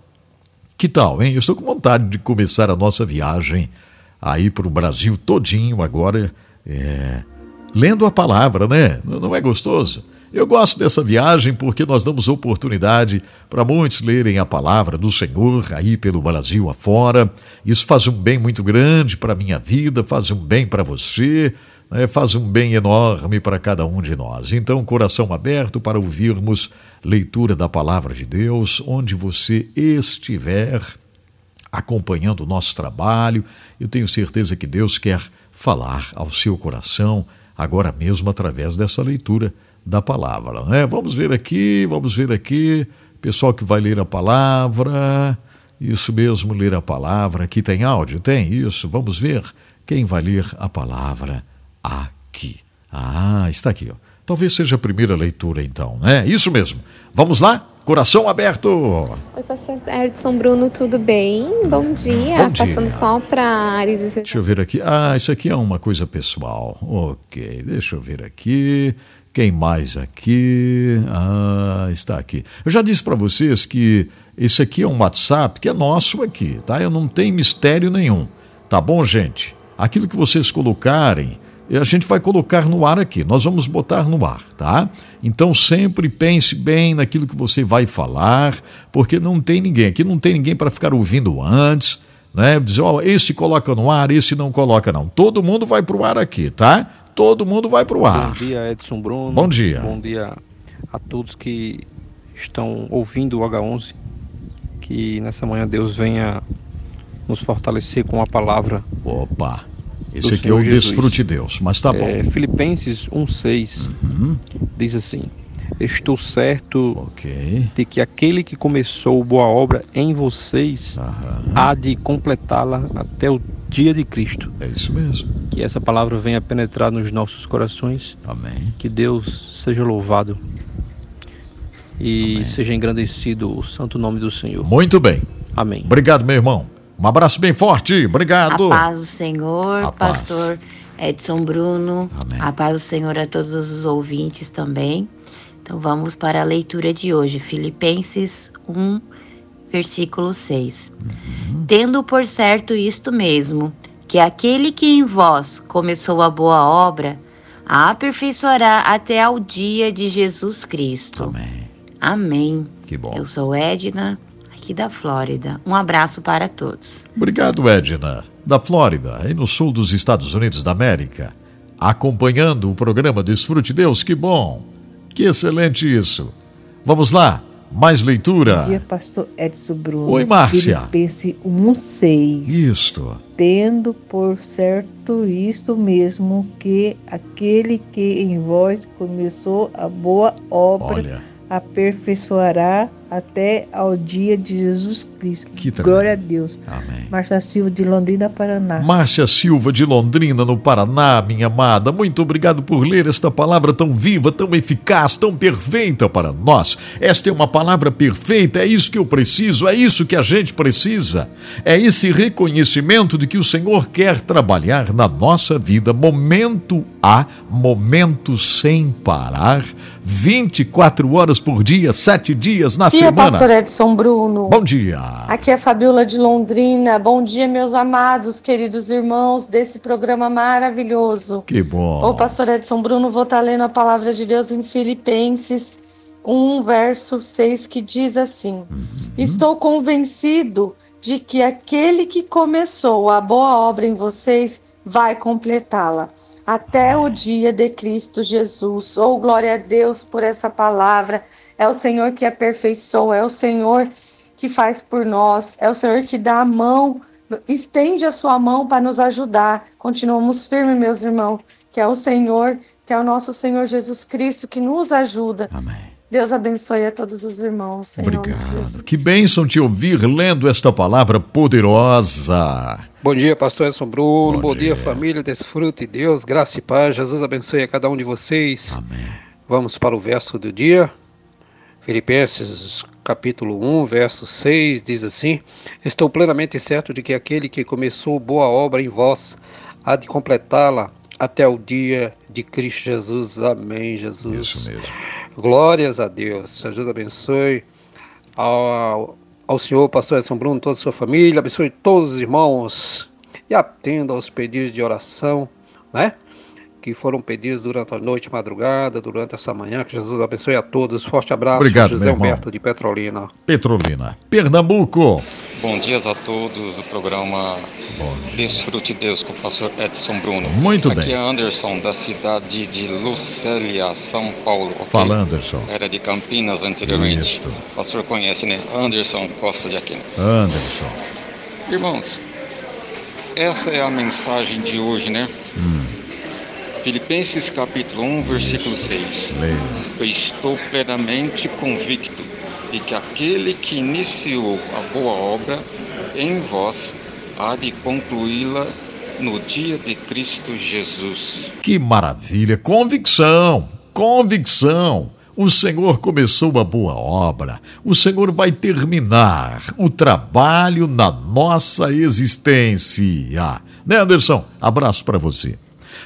que tal, hein? Eu estou com vontade de começar a nossa viagem aí para o Brasil todinho agora, é, lendo a palavra, né? Não é gostoso? Eu gosto dessa viagem porque nós damos oportunidade para muitos lerem a palavra do Senhor aí pelo Brasil afora. Isso faz um bem muito grande para a minha vida, faz um bem para você, né? faz um bem enorme para cada um de nós. Então, coração aberto para ouvirmos leitura da palavra de Deus, onde você estiver acompanhando o nosso trabalho. Eu tenho certeza que Deus quer falar ao seu coração agora mesmo através dessa leitura da palavra. Né? Vamos ver aqui, vamos ver aqui, pessoal que vai ler a palavra. Isso mesmo, ler a palavra. Aqui tem áudio? Tem isso. Vamos ver quem vai ler a palavra aqui. Ah, está aqui. Ó. Talvez seja a primeira leitura, então, né? Isso mesmo. Vamos lá? Coração aberto. Oi, pastor Edson Bruno, tudo bem? Bom dia. Bom dia. Passando só para Ares Deixa eu ver aqui. Ah, isso aqui é uma coisa pessoal. Ok, deixa eu ver aqui. Quem mais aqui? Ah, está aqui. Eu já disse para vocês que esse aqui é um WhatsApp que é nosso aqui, tá? Eu não tenho mistério nenhum. Tá bom, gente? Aquilo que vocês colocarem, a gente vai colocar no ar aqui. Nós vamos botar no ar, tá? Então sempre pense bem naquilo que você vai falar, porque não tem ninguém. Aqui não tem ninguém para ficar ouvindo antes, né? Dizer, ó, oh, esse coloca no ar, esse não coloca, não. Todo mundo vai pro ar aqui, tá? Todo mundo vai pro ar. Bom dia, Edson Bruno. Bom dia. Bom dia a todos que estão ouvindo o H11. Que nessa manhã Deus venha nos fortalecer com a palavra. Opa! Esse aqui é o Jesus. desfrute Deus, mas tá bom. É, Filipenses 1,6 uhum. diz assim: Estou certo okay. de que aquele que começou boa obra em vocês uhum. há de completá-la até o dia de Cristo. É isso mesmo. Que essa palavra venha penetrar nos nossos corações. Amém. Que Deus seja louvado e Amém. seja engrandecido o santo nome do Senhor. Muito bem. Amém. Obrigado, meu irmão. Um abraço bem forte, obrigado. A paz do Senhor, a pastor paz. Edson Bruno. Amém. A paz do Senhor a todos os ouvintes também. Então vamos para a leitura de hoje, Filipenses 1, versículo 6. Uhum. Tendo por certo isto mesmo, que aquele que em vós começou a boa obra, a aperfeiçoará até ao dia de Jesus Cristo. Amém. Amém. Que bom. Eu sou Edna aqui da Flórida. Um abraço para todos. Obrigado, Edna, da Flórida, aí no sul dos Estados Unidos da América. Acompanhando o programa Desfrute Deus, que bom! Que excelente isso! Vamos lá, mais leitura. Bom dia, pastor Edson Bruno. Oi, Márcia. Filipenses 1,6. Isto. Tendo por certo isto mesmo, que aquele que em vós começou a boa obra Olha. aperfeiçoará até ao dia de Jesus Cristo. Que Glória a Deus. Amém. Márcia Silva de Londrina, Paraná. Márcia Silva de Londrina, no Paraná, minha amada. Muito obrigado por ler esta palavra tão viva, tão eficaz, tão perfeita para nós. Esta é uma palavra perfeita, é isso que eu preciso, é isso que a gente precisa. É esse reconhecimento de que o Senhor quer trabalhar na nossa vida, momento a momento sem parar, 24 horas por dia, sete dias na Sim, dia, pastor Edson Bruno. Bom dia. Aqui é Fabiola de Londrina. Bom dia, meus amados, queridos irmãos desse programa maravilhoso. Que bom. Ô, pastor Edson Bruno, vou estar lendo a palavra de Deus em Filipenses 1, verso 6, que diz assim: uhum. Estou convencido de que aquele que começou a boa obra em vocês vai completá-la até o dia de Cristo Jesus. Oh, glória a Deus por essa palavra é o Senhor que aperfeiçoa, é o Senhor que faz por nós, é o Senhor que dá a mão, estende a sua mão para nos ajudar. Continuamos firmes, meus irmãos, que é o Senhor, que é o nosso Senhor Jesus Cristo que nos ajuda. Amém. Deus abençoe a todos os irmãos. Obrigado. Que bênção te ouvir lendo esta palavra poderosa. Bom dia, pastor Edson Bruno. Bom, Bom dia. dia. família. Desfrute Deus, graça e paz. Jesus abençoe a cada um de vocês. Amém. Vamos para o verso do dia. Filipenses capítulo 1, verso 6 diz assim: Estou plenamente certo de que aquele que começou boa obra em vós há de completá-la até o dia de Cristo Jesus. Amém, Jesus. Isso mesmo. Glórias a Deus. Jesus abençoe ao, ao Senhor, pastor Edson Bruno, toda a sua família, abençoe todos os irmãos e atenda aos pedidos de oração, né? Que foram pedidos durante a noite, madrugada, durante essa manhã. Que Jesus abençoe a todos. Forte abraço. Obrigado, José Humberto de Petrolina. Petrolina. Pernambuco. Bom dia a todos do programa Desfrute Deus com o pastor Edson Bruno. Muito Aqui bem. Aqui é Anderson, da cidade de Lucélia, São Paulo. Okay? Fala, Anderson. Era de Campinas anteriormente. Isso. O pastor conhece, né? Anderson Costa de Aquino. Anderson. Irmãos, essa é a mensagem de hoje, né? Hum. Filipenses capítulo 1, versículo 6. Eu estou plenamente convicto de que aquele que iniciou a boa obra em vós há de concluí-la no dia de Cristo Jesus. Que maravilha! Convicção! Convicção! O Senhor começou a boa obra, o Senhor vai terminar o trabalho na nossa existência. Né, Anderson? Abraço para você.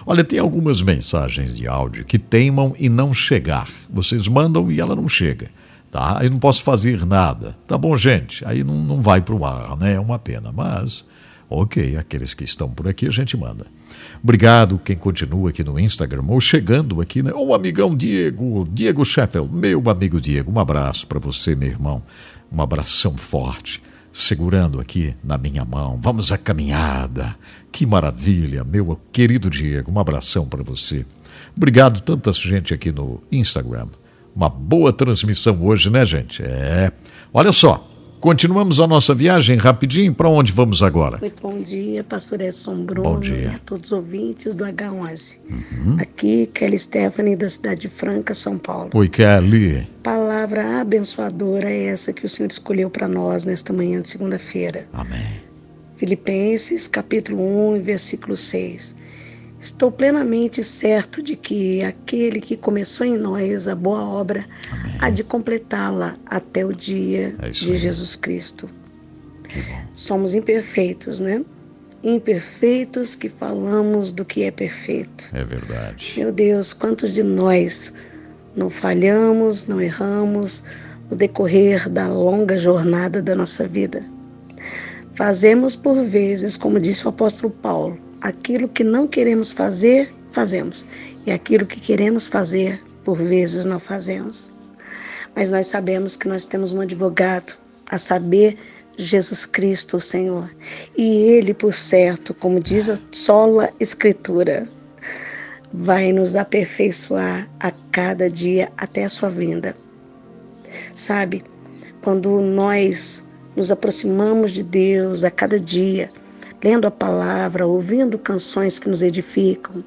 Olha, tem algumas mensagens de áudio que teimam em não chegar. Vocês mandam e ela não chega. Tá? Eu não posso fazer nada. Tá bom, gente? Aí não, não vai para o ar, né? É uma pena. Mas, ok, aqueles que estão por aqui a gente manda. Obrigado quem continua aqui no Instagram ou chegando aqui, né? O amigão Diego, Diego Sheffield, meu amigo Diego, um abraço para você, meu irmão. Um abração forte, segurando aqui na minha mão. Vamos à caminhada. Que maravilha, meu querido Diego, um abração para você. Obrigado tanta gente aqui no Instagram. Uma boa transmissão hoje, né, gente? É. Olha só, Continuamos a nossa viagem rapidinho. Para onde vamos agora? Muito bom dia, pastor Edson Bruno bom dia. e a todos os ouvintes do H11. Uhum. Aqui, Kelly Stephanie, da cidade de Franca, São Paulo. Oi, Kelly. Palavra abençoadora é essa que o Senhor escolheu para nós nesta manhã de segunda-feira. Amém. Filipenses, capítulo 1, versículo 6. Estou plenamente certo de que aquele que começou em nós a boa obra Amém. há de completá-la até o dia é de Jesus Cristo. Somos imperfeitos, né? Imperfeitos que falamos do que é perfeito. É verdade. Meu Deus, quantos de nós não falhamos, não erramos no decorrer da longa jornada da nossa vida? Fazemos por vezes, como disse o apóstolo Paulo, aquilo que não queremos fazer, fazemos. E aquilo que queremos fazer, por vezes não fazemos. Mas nós sabemos que nós temos um advogado, a saber, Jesus Cristo, o Senhor. E ele, por certo, como diz a sola Escritura, vai nos aperfeiçoar a cada dia até a sua vinda. Sabe, quando nós nos aproximamos de Deus a cada dia, lendo a palavra, ouvindo canções que nos edificam,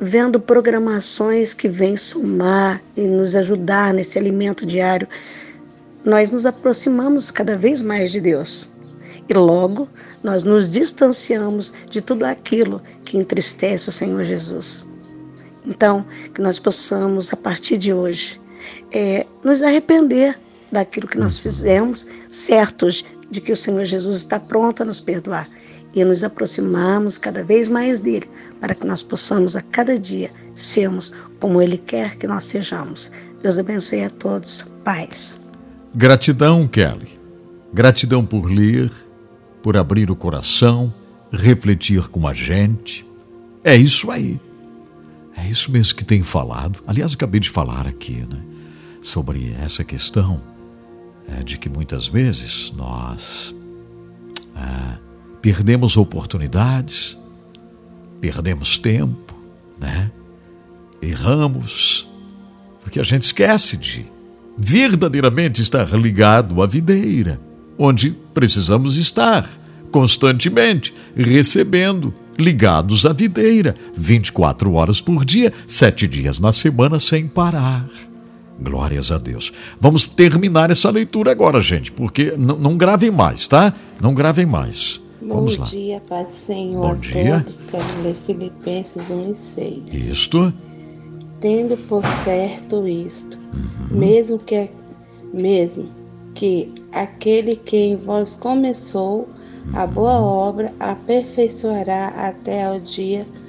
vendo programações que vêm somar e nos ajudar nesse alimento diário, nós nos aproximamos cada vez mais de Deus. E logo nós nos distanciamos de tudo aquilo que entristece o Senhor Jesus. Então, que nós possamos, a partir de hoje, é, nos arrepender daquilo que nós fizemos, certos de que o Senhor Jesus está pronto a nos perdoar e nos aproximarmos cada vez mais dele, para que nós possamos a cada dia sermos como ele quer que nós sejamos. Deus abençoe a todos. Paz. Gratidão, Kelly. Gratidão por ler, por abrir o coração, refletir com a gente. É isso aí. É isso mesmo que tem falado. Aliás, acabei de falar aqui, né? Sobre essa questão é, de que muitas vezes nós é, perdemos oportunidades, perdemos tempo, né? Erramos, porque a gente esquece de verdadeiramente estar ligado à videira, onde precisamos estar constantemente, recebendo, ligados à videira, 24 horas por dia, sete dias na semana sem parar. Glórias a Deus. Vamos terminar essa leitura agora, gente, porque não gravem mais, tá? Não gravem mais. Vamos Bom lá. dia, Pai Senhor. Bom dia. Todos quero ler Filipenses 1 e 6. Isto. Tendo por certo isto, uhum. mesmo que mesmo que aquele que em vós começou uhum. a boa obra aperfeiçoará até ao dia de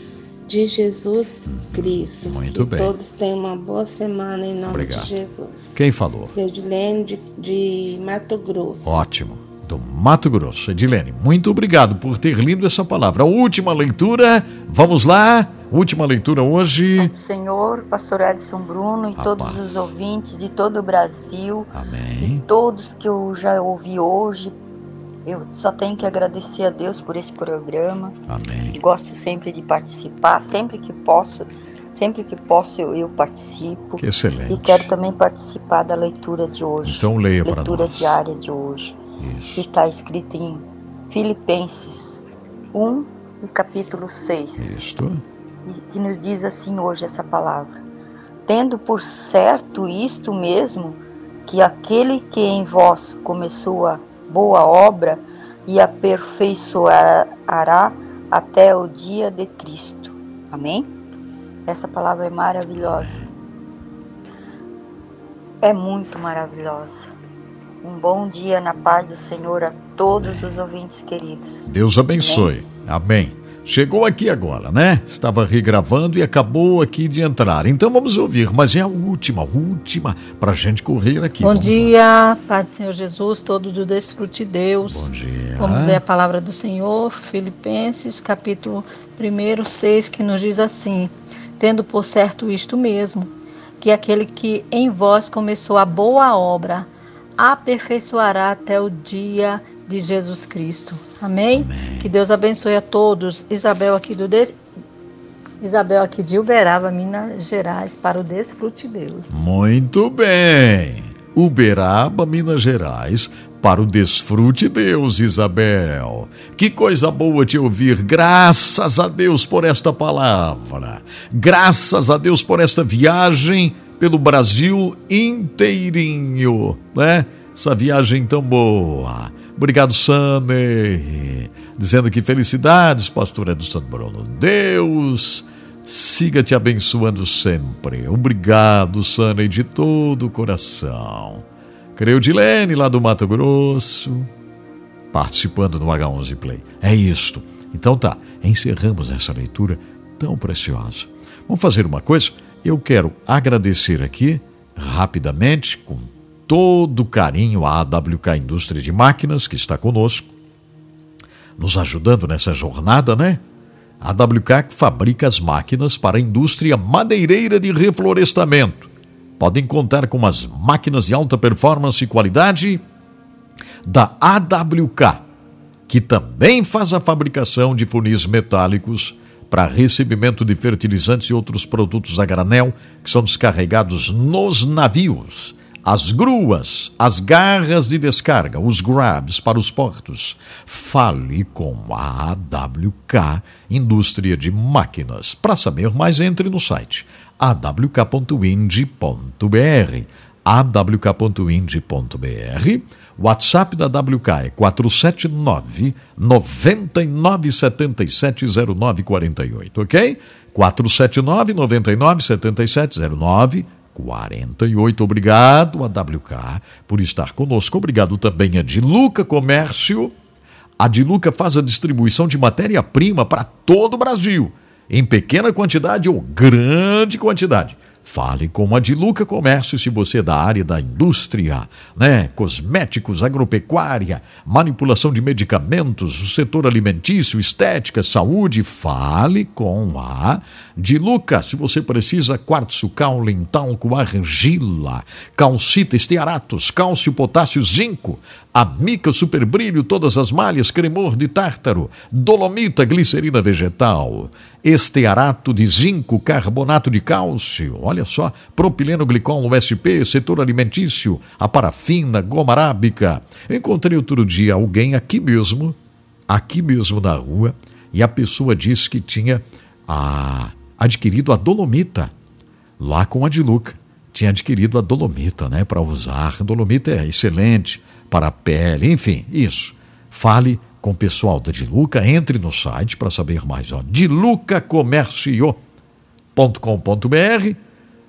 Jesus Cristo. Muito que bem. Todos tenham uma boa semana em nome Obrigado. de Jesus. Quem falou? Deudilene de, de Mato Grosso. Ótimo do Mato Grosso. Edilene, muito obrigado por ter lido essa palavra. A última leitura, vamos lá. Última leitura hoje. Senhor, Pastor Edson Bruno e A todos paz. os ouvintes de todo o Brasil. Amém. E todos que eu já ouvi hoje. Eu só tenho que agradecer a Deus por esse programa. Amém. Gosto sempre de participar, sempre que posso. Sempre que posso eu, eu participo. Que excelente. E quero também participar da leitura de hoje. Então leia para nós. Leitura diária de hoje. Isso. Está escrito em Filipenses 1 e capítulo 6. Isto. E, e nos diz assim hoje essa palavra. Tendo por certo isto mesmo, que aquele que em vós começou a boa obra e aperfeiçoará até o dia de Cristo. Amém? Essa palavra é maravilhosa. É muito maravilhosa. Um bom dia na paz do Senhor a todos os ouvintes queridos. Deus abençoe. Amém. Amém. Chegou aqui agora, né? Estava regravando e acabou aqui de entrar. Então vamos ouvir, mas é a última, a última, para a gente correr aqui. Bom vamos dia, lá. Pai do Senhor Jesus, todo do desfrute Deus. Bom dia. Vamos ver a palavra do Senhor, Filipenses, capítulo 1, 6, que nos diz assim: Tendo por certo isto mesmo, que aquele que em vós começou a boa obra, aperfeiçoará até o dia de Jesus Cristo. Amém? Amém? Que Deus abençoe a todos. Isabel aqui do de... Isabel aqui de Uberaba, Minas Gerais, para o Desfrute Deus. Muito bem. Uberaba, Minas Gerais, para o Desfrute Deus, Isabel. Que coisa boa te ouvir. Graças a Deus por esta palavra. Graças a Deus por esta viagem pelo Brasil inteirinho, né? Essa viagem tão boa. Obrigado, Sammy. Dizendo que felicidades, pastor Edson Bruno. Deus siga te abençoando sempre. Obrigado, Sammy, de todo o coração. Creudilene, lá do Mato Grosso, participando do H11 Play. É isto. Então tá, encerramos essa leitura tão preciosa. Vamos fazer uma coisa? Eu quero agradecer aqui, rapidamente, com todo carinho à AWK Indústria de Máquinas, que está conosco, nos ajudando nessa jornada, né? A AWK fabrica as máquinas para a indústria madeireira de reflorestamento. Podem contar com as máquinas de alta performance e qualidade da AWK, que também faz a fabricação de funis metálicos para recebimento de fertilizantes e outros produtos a granel que são descarregados nos navios as gruas, as garras de descarga, os grabs para os portos. Fale com a AWK Indústria de Máquinas. Para saber mais, entre no site awk.ind.br awk.ind.br. WhatsApp da WK é 479 9977 0948, ok? 479 9977 0948. 48. Obrigado a WK por estar conosco. Obrigado também a Diluca Comércio. A Diluca faz a distribuição de matéria-prima para todo o Brasil, em pequena quantidade ou grande quantidade. Fale com a Diluca Comércio se você é da área da indústria, né? Cosméticos, agropecuária, manipulação de medicamentos, o setor alimentício, estética, saúde. Fale com a Diluca se você precisa quartzo, caule, talco, argila, calcita, estearatos, cálcio, potássio, zinco, amica, super brilho, todas as malhas, cremor de tártaro, dolomita, glicerina vegetal estearato de zinco, carbonato de cálcio, olha só, propileno glicol USP, setor alimentício, a parafina, goma arábica. encontrei outro dia alguém aqui mesmo, aqui mesmo na rua, e a pessoa disse que tinha a, adquirido a dolomita lá com a Diluca. Tinha adquirido a dolomita, né, para usar. Dolomita é excelente para a pele, enfim, isso. Fale com o pessoal da Diluca, entre no site para saber mais. Dilucacomércio.com.br,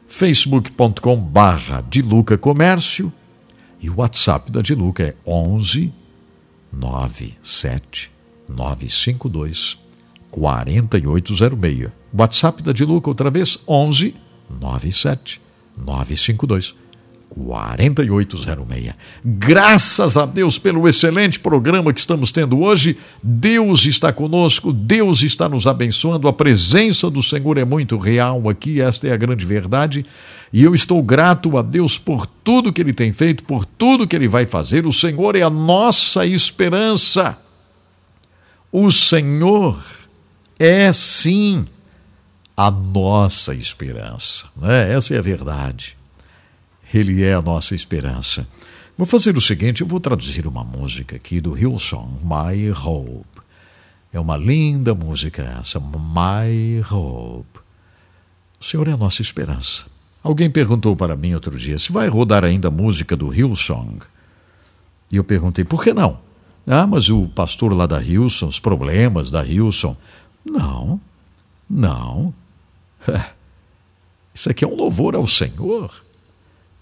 facebook.com barra Comércio e o WhatsApp da Diluca é 11 97 952 4806. WhatsApp da Diluca outra vez 11 97 952 4806. Graças a Deus pelo excelente programa que estamos tendo hoje. Deus está conosco, Deus está nos abençoando. A presença do Senhor é muito real aqui, esta é a grande verdade. E eu estou grato a Deus por tudo que Ele tem feito, por tudo que Ele vai fazer. O Senhor é a nossa esperança. O Senhor é sim a nossa esperança. Né? Essa é a verdade. Ele é a nossa esperança. Vou fazer o seguinte: eu vou traduzir uma música aqui do Hillsong, My Hope. É uma linda música essa, My Hope. O Senhor é a nossa esperança. Alguém perguntou para mim outro dia se vai rodar ainda a música do Hillsong. E eu perguntei, por que não? Ah, mas o pastor lá da Hilson, os problemas da Hilson. Não, não. Isso aqui é um louvor ao Senhor.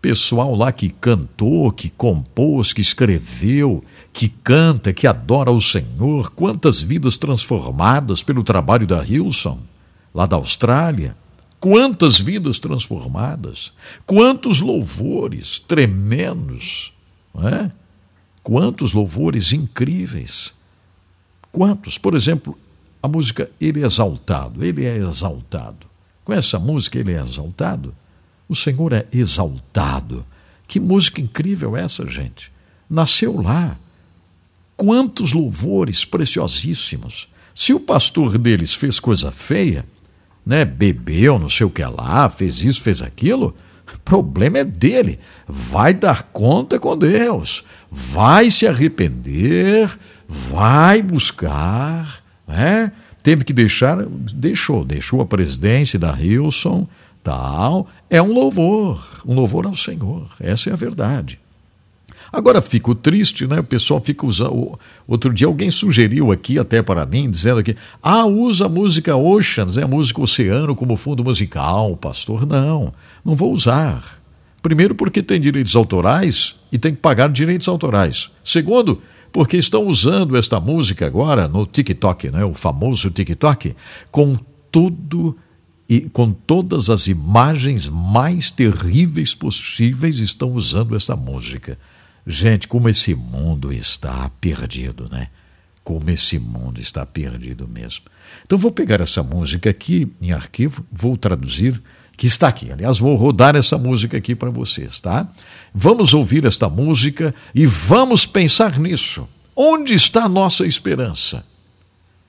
Pessoal lá que cantou, que compôs, que escreveu, que canta, que adora o Senhor, quantas vidas transformadas pelo trabalho da Hilson, lá da Austrália. Quantas vidas transformadas, quantos louvores tremendos, não é? quantos louvores incríveis. Quantos? Por exemplo, a música Ele é exaltado, Ele é exaltado. Com essa música, Ele é exaltado. O Senhor é exaltado. Que música incrível essa, gente. Nasceu lá. Quantos louvores preciosíssimos. Se o pastor deles fez coisa feia, né, bebeu, não sei o que lá, fez isso, fez aquilo, o problema é dele. Vai dar conta com Deus. Vai se arrepender, vai buscar, né? Teve que deixar, deixou, deixou a presidência da Hilson, tal. É um louvor, um louvor ao Senhor. Essa é a verdade. Agora fico triste, né? O pessoal fica usando. Outro dia alguém sugeriu aqui até para mim, dizendo que ah, usa a música Oceans, né? a música Oceano como fundo musical. Pastor, não, não vou usar. Primeiro, porque tem direitos autorais e tem que pagar direitos autorais. Segundo, porque estão usando esta música agora no TikTok, né? o famoso TikTok, com tudo e com todas as imagens mais terríveis possíveis estão usando essa música. Gente, como esse mundo está perdido, né? Como esse mundo está perdido mesmo. Então vou pegar essa música aqui em arquivo, vou traduzir, que está aqui. Aliás, vou rodar essa música aqui para vocês, tá? Vamos ouvir esta música e vamos pensar nisso. Onde está a nossa esperança?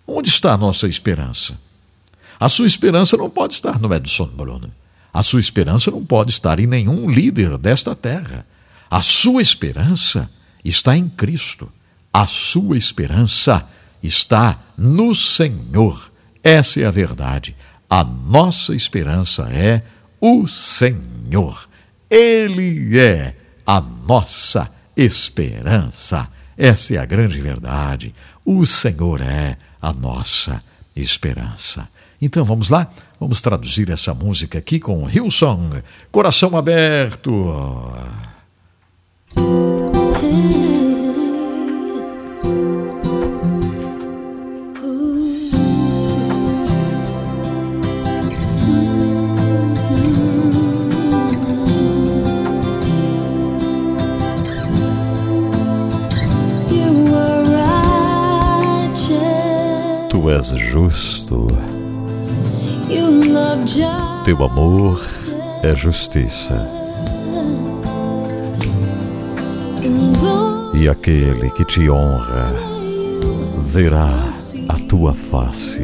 Onde está a nossa esperança? A sua esperança não pode estar no Edson Bruno. A sua esperança não pode estar em nenhum líder desta terra. A sua esperança está em Cristo. A sua esperança está no Senhor. Essa é a verdade. A nossa esperança é o Senhor. Ele é a nossa esperança. Essa é a grande verdade. O Senhor é a nossa esperança. Então vamos lá, vamos traduzir essa música aqui com Hillsong, Coração Aberto. Tu és justo, teu amor é justiça. E aquele que te honra verá a tua face.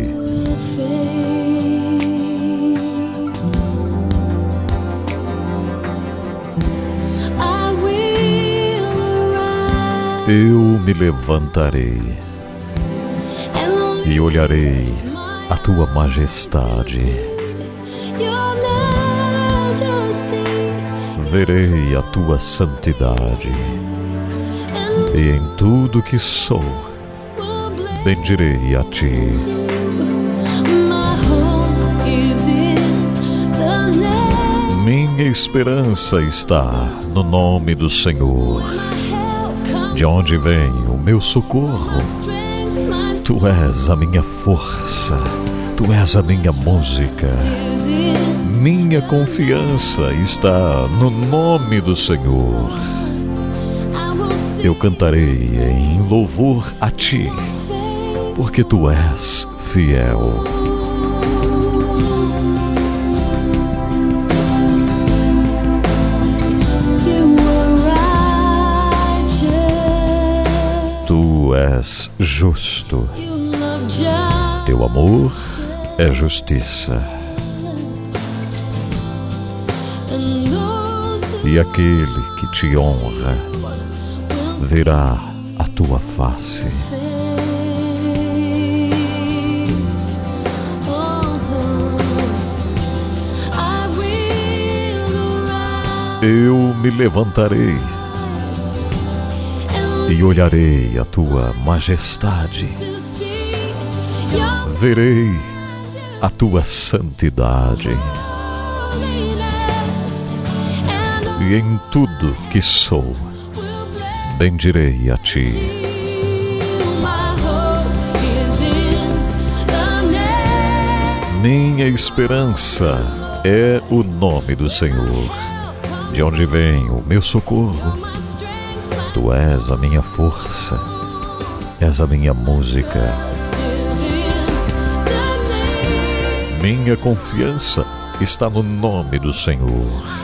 Eu me levantarei e olharei a tua majestade. Verei a tua santidade e em tudo que sou, bendirei a ti. Minha esperança está no nome do Senhor, de onde vem o meu socorro. Tu és a minha força, tu és a minha música. Minha confiança está no nome do Senhor eu cantarei em louvor a ti, porque tu és fiel. Tu és justo, teu amor é justiça. E aquele que te honra, verá a tua face. Eu me levantarei e olharei a tua majestade, verei a tua santidade em tudo que sou, bendirei a ti. Minha esperança é o nome do Senhor, de onde vem o meu socorro. Tu és a minha força, és a minha música. Minha confiança está no nome do Senhor.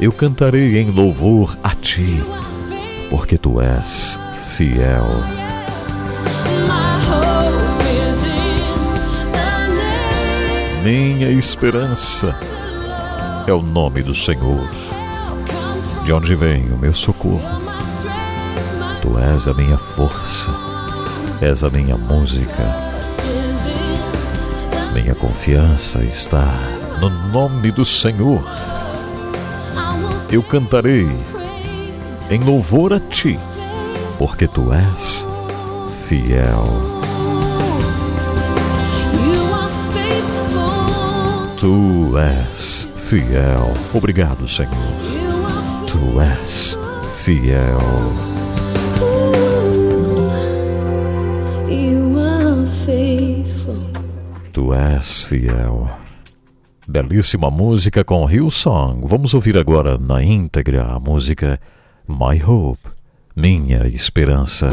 Eu cantarei em louvor a ti, porque tu és fiel. Minha esperança é o nome do Senhor, de onde vem o meu socorro. Tu és a minha força, és a minha música. Minha confiança está no nome do Senhor. Eu cantarei em louvor a ti, porque tu és fiel. Tu és fiel. Obrigado, Senhor. Tu és fiel. Tu és fiel. Belíssima música com Hillsong. Vamos ouvir agora na íntegra a música My Hope, Minha Esperança.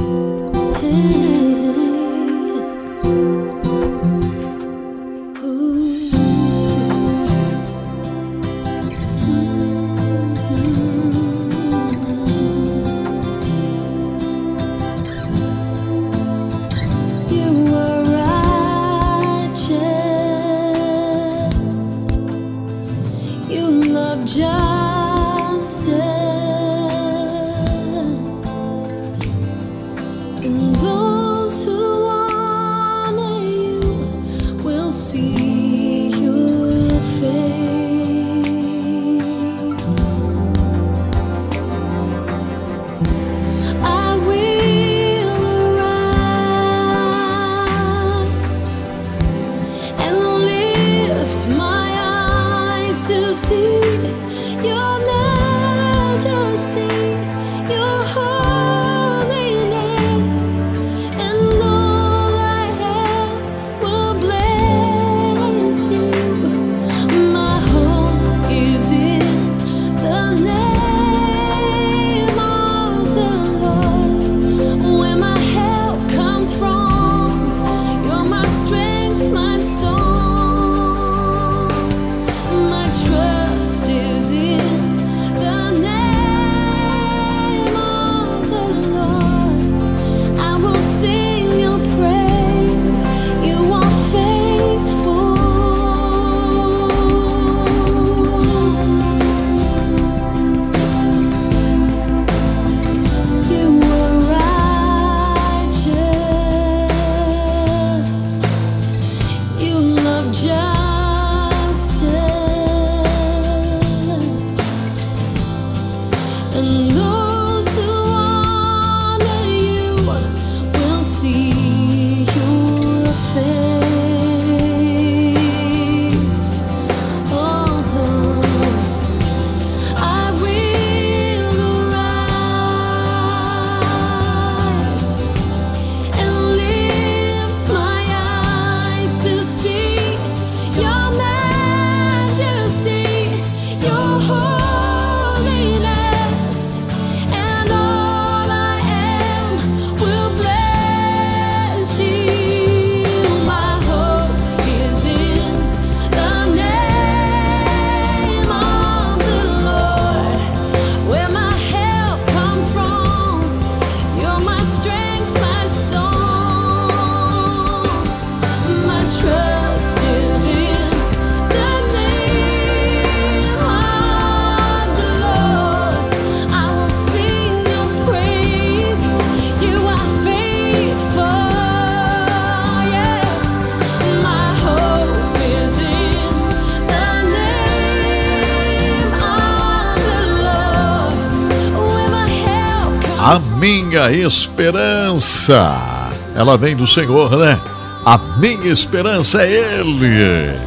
Minha esperança. Ela vem do Senhor, né? A minha esperança é Ele.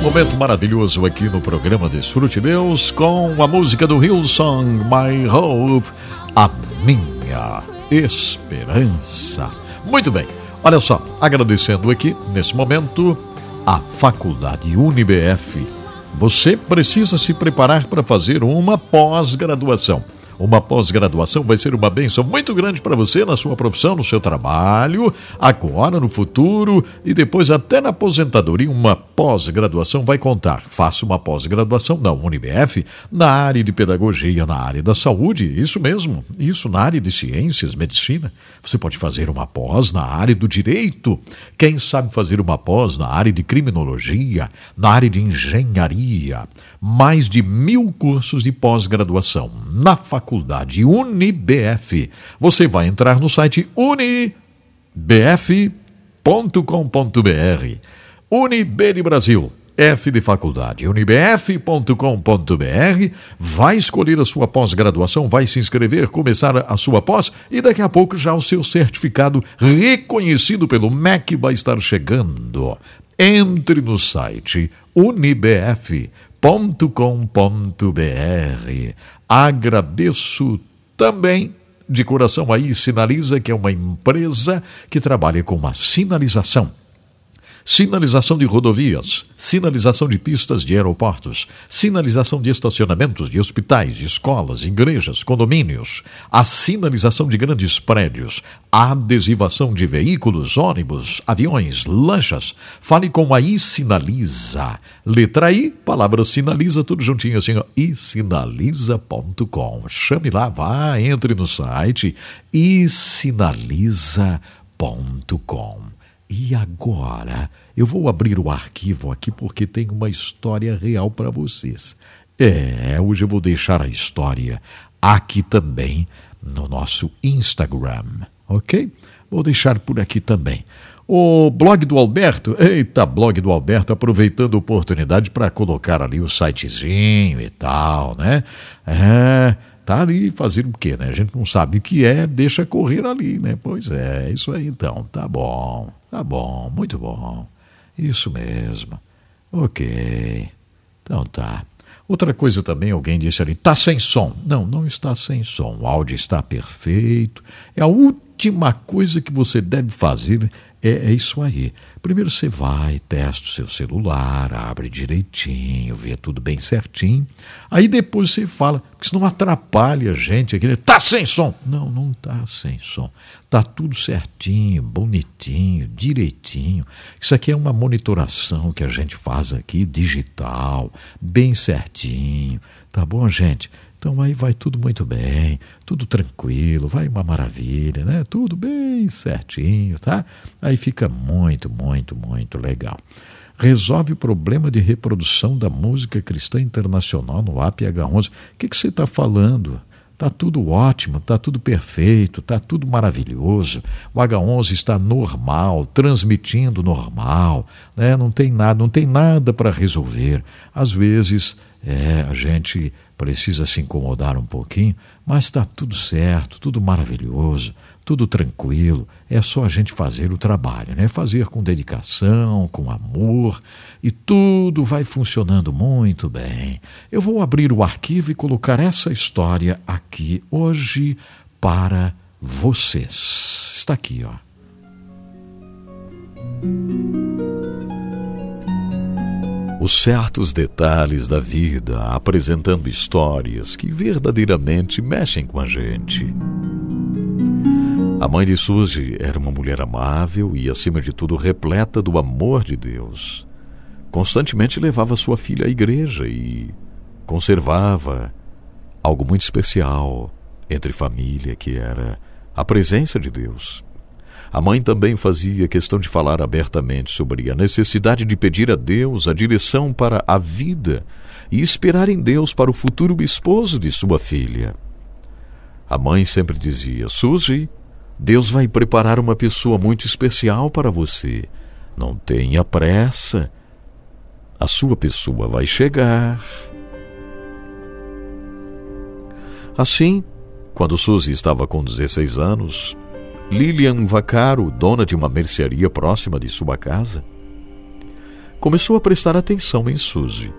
Momento maravilhoso aqui no programa Desfrute Deus com a música do Hillsong My Hope, a minha esperança. Muito bem, olha só, agradecendo aqui nesse momento a Faculdade UniBF. Você precisa se preparar para fazer uma pós-graduação uma pós-graduação vai ser uma bênção muito grande para você na sua profissão, no seu trabalho, agora, no futuro e depois até na aposentadoria. Uma pós-graduação vai contar. Faça uma pós-graduação na UniBF na área de pedagogia, na área da saúde, isso mesmo, isso na área de ciências, medicina. Você pode fazer uma pós na área do direito. Quem sabe fazer uma pós na área de criminologia, na área de engenharia. Mais de mil cursos de pós-graduação na faculdade faculdade UniBF. Você vai entrar no site unibf.com.br. UniB de Brasil. F de faculdade, unibf.com.br, vai escolher a sua pós-graduação, vai se inscrever, começar a sua pós e daqui a pouco já o seu certificado reconhecido pelo MEC vai estar chegando. Entre no site unibf.com.br. Agradeço também de coração aí Sinaliza, que é uma empresa que trabalha com uma sinalização sinalização de rodovias, sinalização de pistas de aeroportos, sinalização de estacionamentos de hospitais, escolas, igrejas, condomínios, a sinalização de grandes prédios, a adesivação de veículos, ônibus, aviões, lanchas. Fale com a iSinaliza. Letra I, palavra sinaliza, tudo juntinho assim, ó, isinaliza.com. Chame lá, vá, entre no site isinaliza.com. E agora eu vou abrir o arquivo aqui porque tem uma história real para vocês. É, hoje eu vou deixar a história aqui também no nosso Instagram, ok? Vou deixar por aqui também. O blog do Alberto, eita, blog do Alberto, aproveitando a oportunidade para colocar ali o sitezinho e tal, né? É, tá ali fazendo o quê, né? A gente não sabe o que é, deixa correr ali, né? Pois é, isso aí então, tá bom, tá bom, muito bom. Isso mesmo. Ok. Então tá. Outra coisa também, alguém disse ali, tá sem som. Não, não está sem som. O áudio está perfeito. É a última coisa que você deve fazer é, é isso aí. Primeiro você vai, testa o seu celular, abre direitinho, vê tudo bem certinho. Aí depois você fala, que isso não atrapalha a gente aqui. Tá sem som! Não, não tá sem som. Tá tudo certinho, bonitinho, direitinho. Isso aqui é uma monitoração que a gente faz aqui, digital, bem certinho. Tá bom, gente? Então aí vai tudo muito bem, tudo tranquilo, vai uma maravilha, né? Tudo bem certinho, tá? Aí fica muito, muito, muito legal. Resolve o problema de reprodução da música cristã internacional no APH11. O que, você está falando? Tá tudo ótimo, tá tudo perfeito, tá tudo maravilhoso. O H11 está normal, transmitindo normal, né? Não tem nada, não tem nada para resolver. Às vezes, é, a gente precisa se incomodar um pouquinho, mas está tudo certo, tudo maravilhoso, tudo tranquilo. É só a gente fazer o trabalho, né? Fazer com dedicação, com amor e tudo vai funcionando muito bem. Eu vou abrir o arquivo e colocar essa história aqui hoje para vocês. Está aqui, ó os certos detalhes da vida, apresentando histórias que verdadeiramente mexem com a gente. A mãe de Suzy era uma mulher amável e, acima de tudo, repleta do amor de Deus. Constantemente levava sua filha à igreja e conservava algo muito especial entre família, que era a presença de Deus. A mãe também fazia questão de falar abertamente sobre a necessidade de pedir a Deus a direção para a vida e esperar em Deus para o futuro esposo de sua filha. A mãe sempre dizia: Suzy, Deus vai preparar uma pessoa muito especial para você. Não tenha pressa. A sua pessoa vai chegar. Assim, quando Suzy estava com 16 anos, Lilian Vacaro, dona de uma mercearia próxima de sua casa, começou a prestar atenção em Suzy.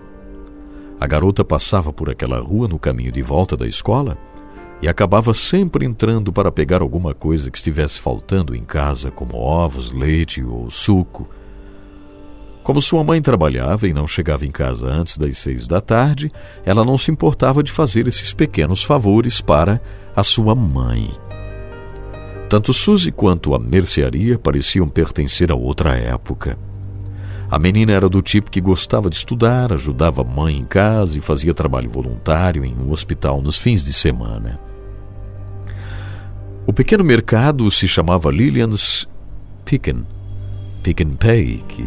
A garota passava por aquela rua no caminho de volta da escola e acabava sempre entrando para pegar alguma coisa que estivesse faltando em casa, como ovos, leite ou suco. Como sua mãe trabalhava e não chegava em casa antes das seis da tarde, ela não se importava de fazer esses pequenos favores para a sua mãe. Tanto Suzy quanto a mercearia pareciam pertencer a outra época. A menina era do tipo que gostava de estudar, ajudava a mãe em casa e fazia trabalho voluntário em um hospital nos fins de semana. O pequeno mercado se chamava Lillian's Picken, Pick and Pay, que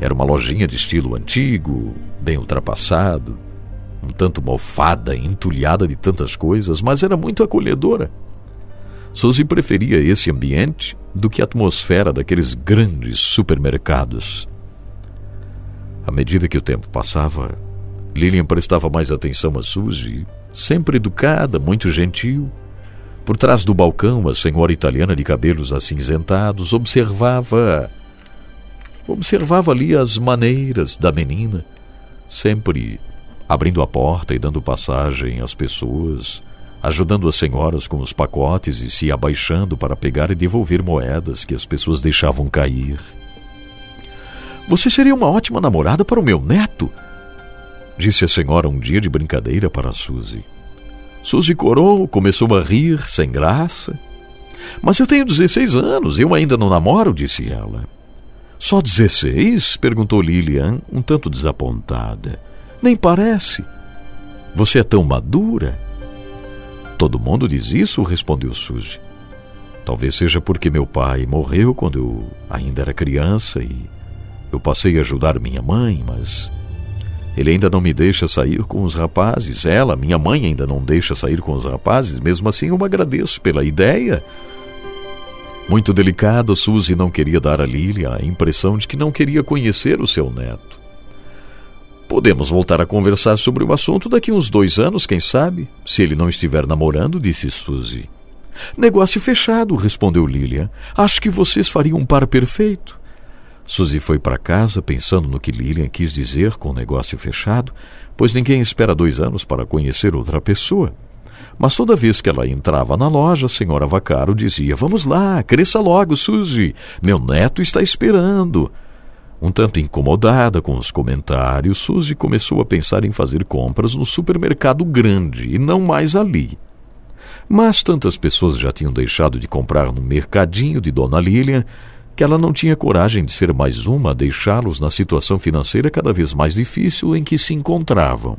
era uma lojinha de estilo antigo, bem ultrapassado, um tanto mofada, entulhada de tantas coisas, mas era muito acolhedora. Suzy preferia esse ambiente do que a atmosfera daqueles grandes supermercados. À medida que o tempo passava, Lilian prestava mais atenção a Suzy, sempre educada, muito gentil. Por trás do balcão, a senhora italiana de cabelos acinzentados observava. Observava ali as maneiras da menina, sempre abrindo a porta e dando passagem às pessoas, ajudando as senhoras com os pacotes e se abaixando para pegar e devolver moedas que as pessoas deixavam cair. Você seria uma ótima namorada para o meu neto, disse a senhora um dia de brincadeira para Suzy. Suzy corou, começou a rir, sem graça. Mas eu tenho 16 anos, eu ainda não namoro, disse ela. Só 16? perguntou Lilian, um tanto desapontada. Nem parece. Você é tão madura. Todo mundo diz isso, respondeu Suzy. Talvez seja porque meu pai morreu quando eu ainda era criança e eu passei a ajudar minha mãe, mas ele ainda não me deixa sair com os rapazes. Ela, minha mãe, ainda não deixa sair com os rapazes. Mesmo assim, eu agradeço pela ideia. Muito delicada, Suzy não queria dar a Lilia a impressão de que não queria conhecer o seu neto. Podemos voltar a conversar sobre o assunto daqui uns dois anos, quem sabe? Se ele não estiver namorando, disse Suzy. Negócio fechado, respondeu Lilia. Acho que vocês fariam um par perfeito. Suzy foi para casa pensando no que Lilian quis dizer com o negócio fechado, pois ninguém espera dois anos para conhecer outra pessoa. Mas toda vez que ela entrava na loja, a senhora Vacaro dizia: Vamos lá, cresça logo, Suzy. Meu neto está esperando. Um tanto incomodada com os comentários, Suzy começou a pensar em fazer compras no supermercado grande e não mais ali. Mas tantas pessoas já tinham deixado de comprar no mercadinho de Dona Lilian que ela não tinha coragem de ser mais uma a deixá-los na situação financeira cada vez mais difícil em que se encontravam.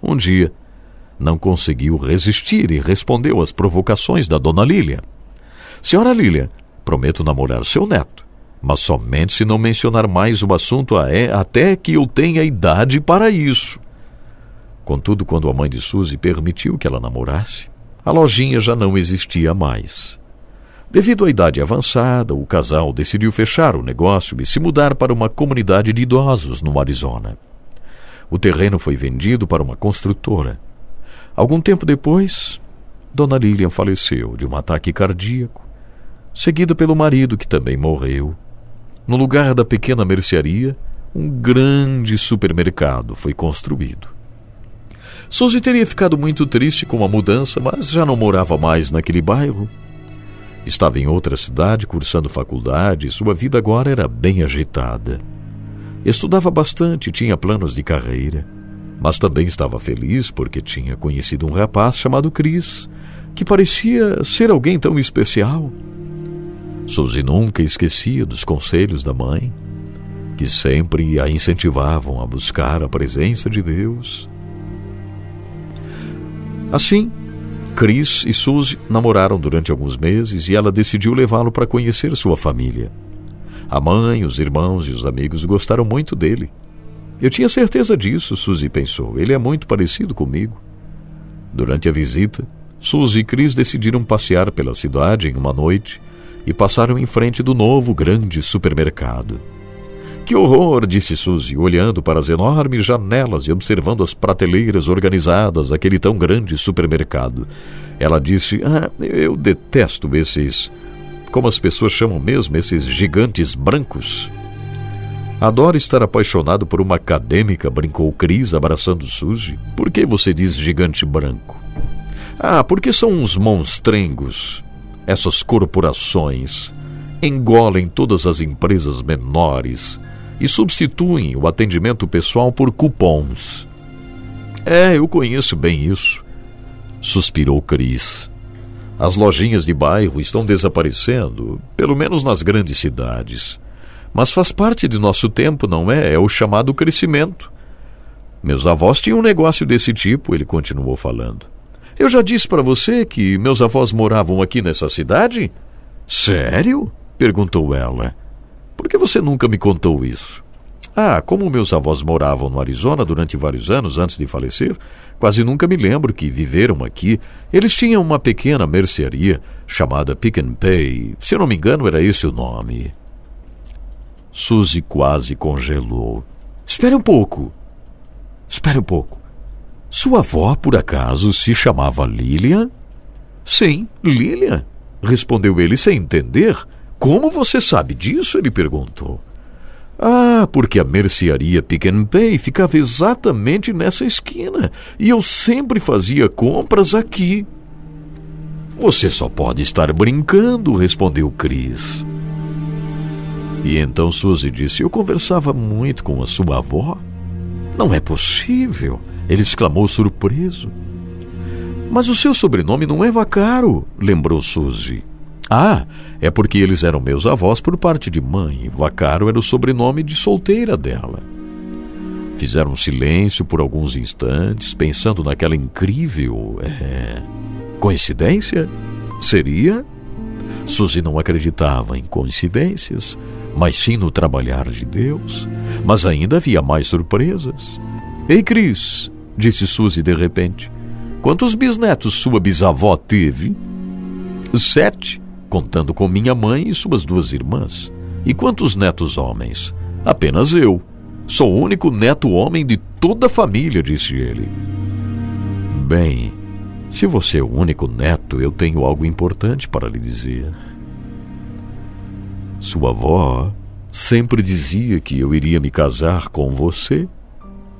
Um dia, não conseguiu resistir e respondeu às provocações da dona Lília. Senhora Lília, prometo namorar seu neto, mas somente se não mencionar mais o assunto até que eu tenha idade para isso. Contudo, quando a mãe de Suzy permitiu que ela namorasse, a lojinha já não existia mais. Devido à idade avançada, o casal decidiu fechar o negócio e se mudar para uma comunidade de idosos no Arizona. O terreno foi vendido para uma construtora. Algum tempo depois, Dona Lilian faleceu de um ataque cardíaco, seguida pelo marido que também morreu. No lugar da pequena mercearia, um grande supermercado foi construído. Suzy teria ficado muito triste com a mudança, mas já não morava mais naquele bairro Estava em outra cidade cursando faculdade e sua vida agora era bem agitada. Estudava bastante, tinha planos de carreira, mas também estava feliz porque tinha conhecido um rapaz chamado Chris, que parecia ser alguém tão especial. Suzy nunca esquecia dos conselhos da mãe, que sempre a incentivavam a buscar a presença de Deus. Assim, Chris e Suzy namoraram durante alguns meses e ela decidiu levá-lo para conhecer sua família. A mãe, os irmãos e os amigos gostaram muito dele. Eu tinha certeza disso, Suzy pensou. Ele é muito parecido comigo. Durante a visita, Suzy e Chris decidiram passear pela cidade em uma noite e passaram em frente do novo grande supermercado. Que horror! disse Suzy, olhando para as enormes janelas e observando as prateleiras organizadas daquele tão grande supermercado. Ela disse: Ah, eu detesto esses. Como as pessoas chamam mesmo, esses gigantes brancos. Adora estar apaixonado por uma acadêmica, brincou Cris, abraçando Suzy. Por que você diz gigante branco? Ah, porque são uns monstrengos. Essas corporações engolem todas as empresas menores e substituem o atendimento pessoal por cupons. É, eu conheço bem isso, suspirou Cris. As lojinhas de bairro estão desaparecendo, pelo menos nas grandes cidades. Mas faz parte de nosso tempo, não é? É o chamado crescimento. Meus avós tinham um negócio desse tipo, ele continuou falando. Eu já disse para você que meus avós moravam aqui nessa cidade? Sério? perguntou ela. Por que você nunca me contou isso? Ah, como meus avós moravam no Arizona durante vários anos antes de falecer, quase nunca me lembro que viveram aqui. Eles tinham uma pequena mercearia chamada Pick and Pay. Se eu não me engano, era esse o nome. Suzy quase congelou. Espere um pouco. Espere um pouco. Sua avó, por acaso, se chamava Lilian? Sim, Lilian, respondeu ele sem entender. Como você sabe disso? ele perguntou. Ah, porque a mercearia Pick and Pay ficava exatamente nessa esquina e eu sempre fazia compras aqui. Você só pode estar brincando, respondeu Chris. E então Suzy disse: Eu conversava muito com a sua avó. Não é possível, ele exclamou surpreso. Mas o seu sobrenome não é Vacaro, lembrou Suzy. Ah, é porque eles eram meus avós por parte de mãe. Vacaro era o sobrenome de solteira dela. Fizeram silêncio por alguns instantes, pensando naquela incrível. É, coincidência? Seria? Suzy não acreditava em coincidências mas sim no trabalhar de Deus. Mas ainda havia mais surpresas. Ei, Cris, disse Suzy de repente, quantos bisnetos sua bisavó teve? Sete, contando com minha mãe e suas duas irmãs. E quantos netos homens? Apenas eu. Sou o único neto homem de toda a família, disse ele. Bem, se você é o único neto, eu tenho algo importante para lhe dizer. Sua avó sempre dizia que eu iria me casar com você.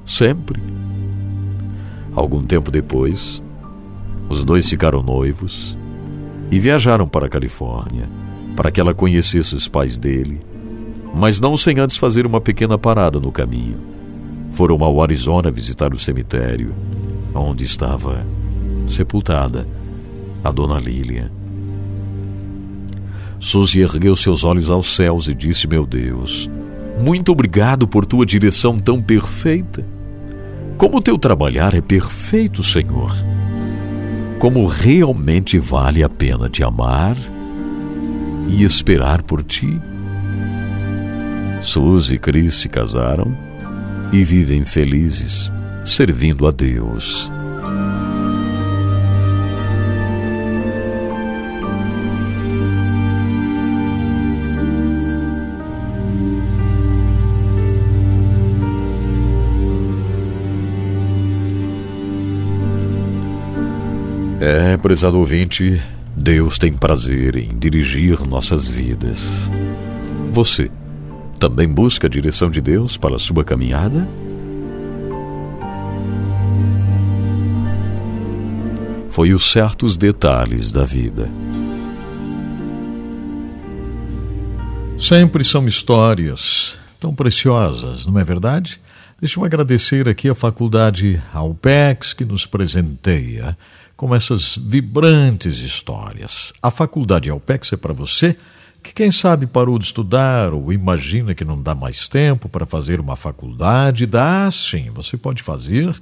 Sempre. Algum tempo depois, os dois ficaram noivos e viajaram para a Califórnia para que ela conhecesse os pais dele, mas não sem antes fazer uma pequena parada no caminho. Foram ao Arizona visitar o cemitério, onde estava sepultada a dona Lilian. Suzy ergueu seus olhos aos céus e disse: Meu Deus, muito obrigado por tua direção tão perfeita. Como teu trabalhar é perfeito, Senhor. Como realmente vale a pena te amar e esperar por ti. Suzy e Chris se casaram e vivem felizes, servindo a Deus. É, prezado ouvinte, Deus tem prazer em dirigir nossas vidas. Você também busca a direção de Deus para a sua caminhada? Foi os certos detalhes da vida. Sempre são histórias tão preciosas, não é verdade? Deixa eu agradecer aqui a Faculdade Alpex que nos presenteia com essas vibrantes histórias. A faculdade Alpex é para você que, quem sabe, parou de estudar ou imagina que não dá mais tempo para fazer uma faculdade. Dá sim, você pode fazer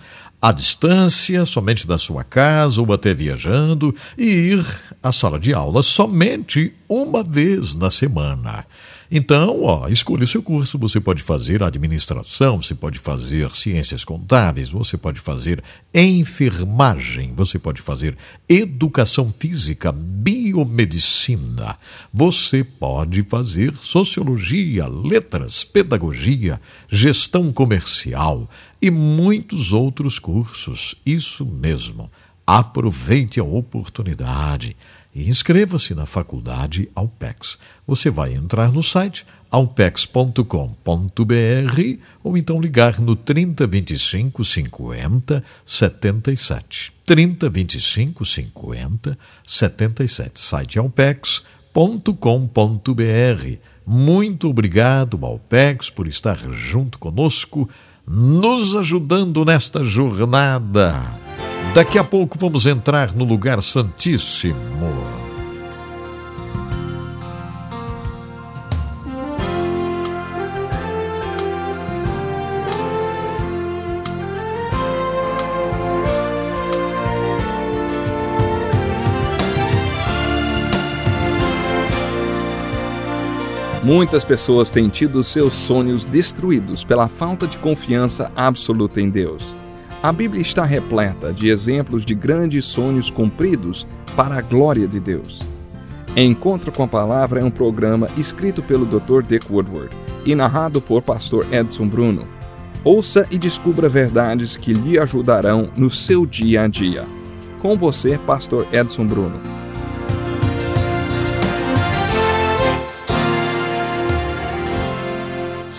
à distância, somente da sua casa ou até viajando, e ir à sala de aula somente uma vez na semana. Então, ó, escolha o seu curso. Você pode fazer administração, você pode fazer ciências contábeis, você pode fazer enfermagem, você pode fazer educação física, biomedicina, você pode fazer sociologia, letras, pedagogia, gestão comercial e muitos outros cursos. Isso mesmo. Aproveite a oportunidade e inscreva-se na faculdade Alpex. Você vai entrar no site alpex.com.br ou então ligar no 3025 50 77. 3025 50 77. Site alpex.com.br. Muito obrigado, Alpex, por estar junto conosco, nos ajudando nesta jornada. Daqui a pouco vamos entrar no lugar santíssimo. Muitas pessoas têm tido seus sonhos destruídos pela falta de confiança absoluta em Deus. A Bíblia está repleta de exemplos de grandes sonhos cumpridos para a glória de Deus. Encontro com a Palavra é um programa escrito pelo Dr. Dick Woodward e narrado por Pastor Edson Bruno. Ouça e descubra verdades que lhe ajudarão no seu dia a dia. Com você, Pastor Edson Bruno.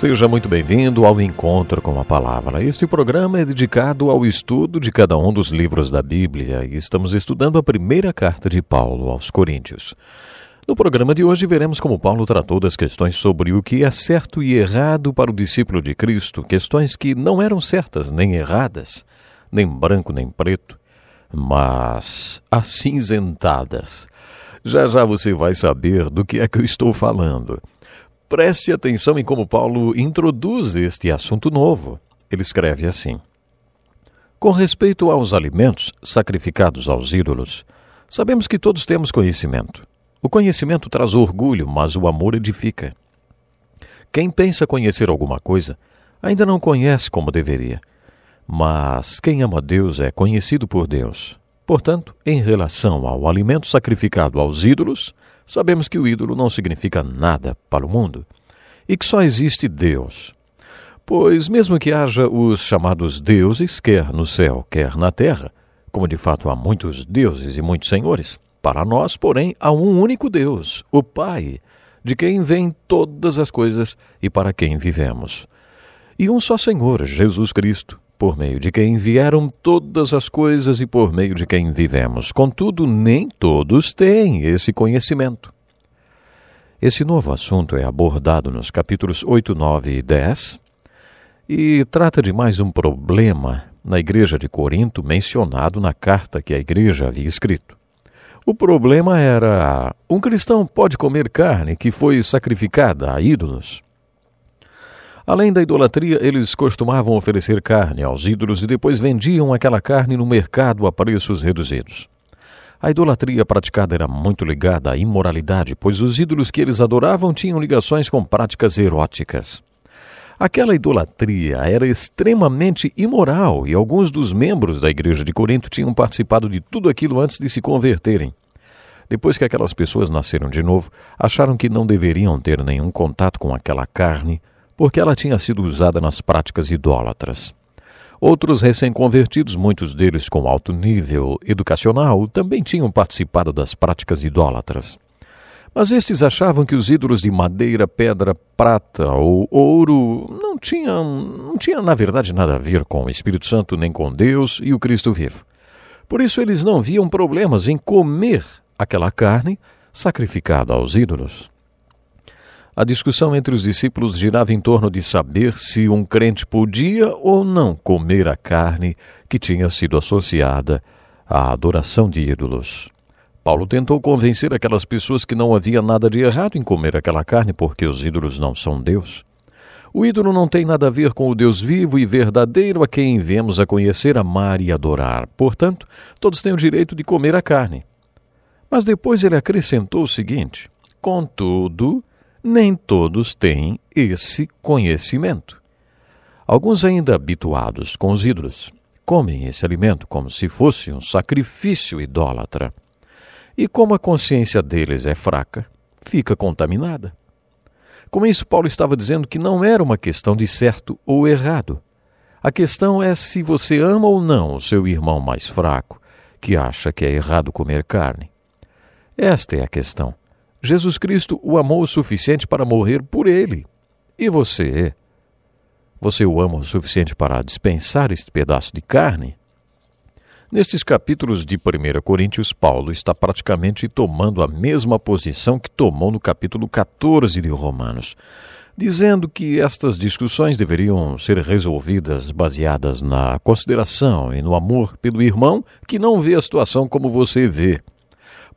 Seja muito bem-vindo ao Encontro com a Palavra. Este programa é dedicado ao estudo de cada um dos livros da Bíblia e estamos estudando a primeira carta de Paulo aos Coríntios. No programa de hoje veremos como Paulo tratou das questões sobre o que é certo e errado para o discípulo de Cristo, questões que não eram certas nem erradas, nem branco nem preto, mas acinzentadas. Já já você vai saber do que é que eu estou falando. Preste atenção em como Paulo introduz este assunto novo. Ele escreve assim: Com respeito aos alimentos sacrificados aos ídolos, sabemos que todos temos conhecimento. O conhecimento traz orgulho, mas o amor edifica. Quem pensa conhecer alguma coisa ainda não conhece como deveria. Mas quem ama Deus é conhecido por Deus. Portanto, em relação ao alimento sacrificado aos ídolos, sabemos que o ídolo não significa nada para o mundo e que só existe Deus. Pois, mesmo que haja os chamados deuses, quer no céu, quer na terra, como de fato há muitos deuses e muitos senhores, para nós, porém, há um único Deus, o Pai, de quem vêm todas as coisas e para quem vivemos. E um só Senhor, Jesus Cristo, por meio de quem vieram todas as coisas e por meio de quem vivemos. Contudo, nem todos têm esse conhecimento. Esse novo assunto é abordado nos capítulos 8, 9 e 10 e trata de mais um problema na igreja de Corinto mencionado na carta que a igreja havia escrito. O problema era: um cristão pode comer carne que foi sacrificada a ídolos? Além da idolatria, eles costumavam oferecer carne aos ídolos e depois vendiam aquela carne no mercado a preços reduzidos. A idolatria praticada era muito ligada à imoralidade, pois os ídolos que eles adoravam tinham ligações com práticas eróticas. Aquela idolatria era extremamente imoral e alguns dos membros da igreja de Corinto tinham participado de tudo aquilo antes de se converterem. Depois que aquelas pessoas nasceram de novo, acharam que não deveriam ter nenhum contato com aquela carne, porque ela tinha sido usada nas práticas idólatras. Outros recém-convertidos, muitos deles com alto nível educacional, também tinham participado das práticas idólatras. Mas estes achavam que os ídolos de madeira, pedra, prata ou ouro não tinham, não tinham, na verdade, nada a ver com o Espírito Santo, nem com Deus e o Cristo vivo. Por isso, eles não viam problemas em comer aquela carne sacrificada aos ídolos. A discussão entre os discípulos girava em torno de saber se um crente podia ou não comer a carne que tinha sido associada à adoração de ídolos. Paulo tentou convencer aquelas pessoas que não havia nada de errado em comer aquela carne porque os ídolos não são Deus. O ídolo não tem nada a ver com o Deus vivo e verdadeiro a quem vemos a conhecer, amar e adorar. Portanto, todos têm o direito de comer a carne. Mas depois ele acrescentou o seguinte: Contudo, nem todos têm esse conhecimento. Alguns, ainda habituados com os ídolos, comem esse alimento como se fosse um sacrifício idólatra. E como a consciência deles é fraca, fica contaminada. Com isso, Paulo estava dizendo que não era uma questão de certo ou errado. A questão é se você ama ou não o seu irmão mais fraco, que acha que é errado comer carne. Esta é a questão. Jesus Cristo o amou o suficiente para morrer por ele. E você? Você o ama o suficiente para dispensar este pedaço de carne? Nestes capítulos de 1 Coríntios, Paulo está praticamente tomando a mesma posição que tomou no capítulo 14 de Romanos, dizendo que estas discussões deveriam ser resolvidas baseadas na consideração e no amor pelo irmão que não vê a situação como você vê.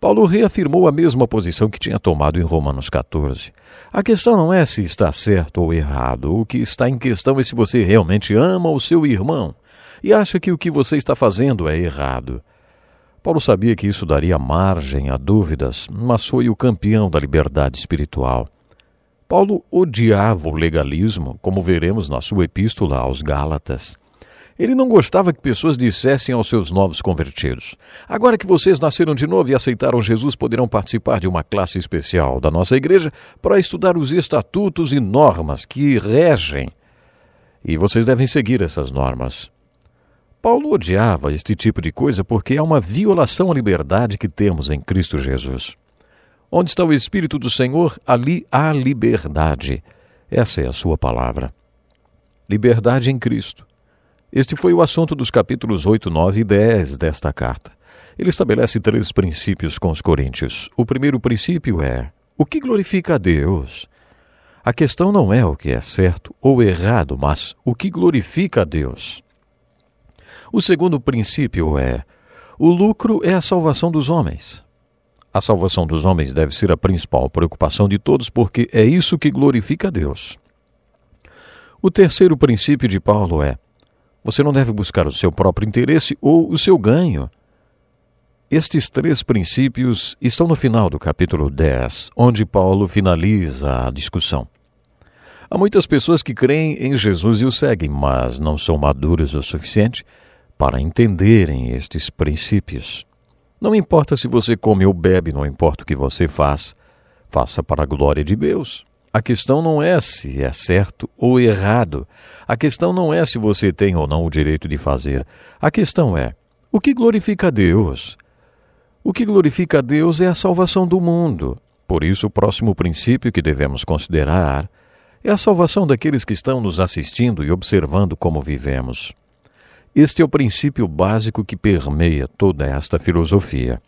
Paulo reafirmou a mesma posição que tinha tomado em Romanos 14. A questão não é se está certo ou errado, o que está em questão é se você realmente ama o seu irmão e acha que o que você está fazendo é errado. Paulo sabia que isso daria margem a dúvidas, mas foi o campeão da liberdade espiritual. Paulo odiava o legalismo, como veremos na sua epístola aos Gálatas. Ele não gostava que pessoas dissessem aos seus novos convertidos: Agora que vocês nasceram de novo e aceitaram Jesus, poderão participar de uma classe especial da nossa igreja para estudar os estatutos e normas que regem. E vocês devem seguir essas normas. Paulo odiava este tipo de coisa porque é uma violação à liberdade que temos em Cristo Jesus. Onde está o Espírito do Senhor, ali há liberdade. Essa é a sua palavra. Liberdade em Cristo. Este foi o assunto dos capítulos 8, 9 e 10 desta carta. Ele estabelece três princípios com os coríntios. O primeiro princípio é: o que glorifica a Deus? A questão não é o que é certo ou errado, mas o que glorifica a Deus. O segundo princípio é: o lucro é a salvação dos homens. A salvação dos homens deve ser a principal preocupação de todos, porque é isso que glorifica a Deus. O terceiro princípio de Paulo é: você não deve buscar o seu próprio interesse ou o seu ganho. Estes três princípios estão no final do capítulo 10, onde Paulo finaliza a discussão. Há muitas pessoas que creem em Jesus e o seguem, mas não são maduras o suficiente para entenderem estes princípios. Não importa se você come ou bebe, não importa o que você faz, faça para a glória de Deus. A questão não é se é certo ou errado. A questão não é se você tem ou não o direito de fazer. A questão é: o que glorifica a Deus? O que glorifica a Deus é a salvação do mundo. Por isso, o próximo princípio que devemos considerar é a salvação daqueles que estão nos assistindo e observando como vivemos. Este é o princípio básico que permeia toda esta filosofia.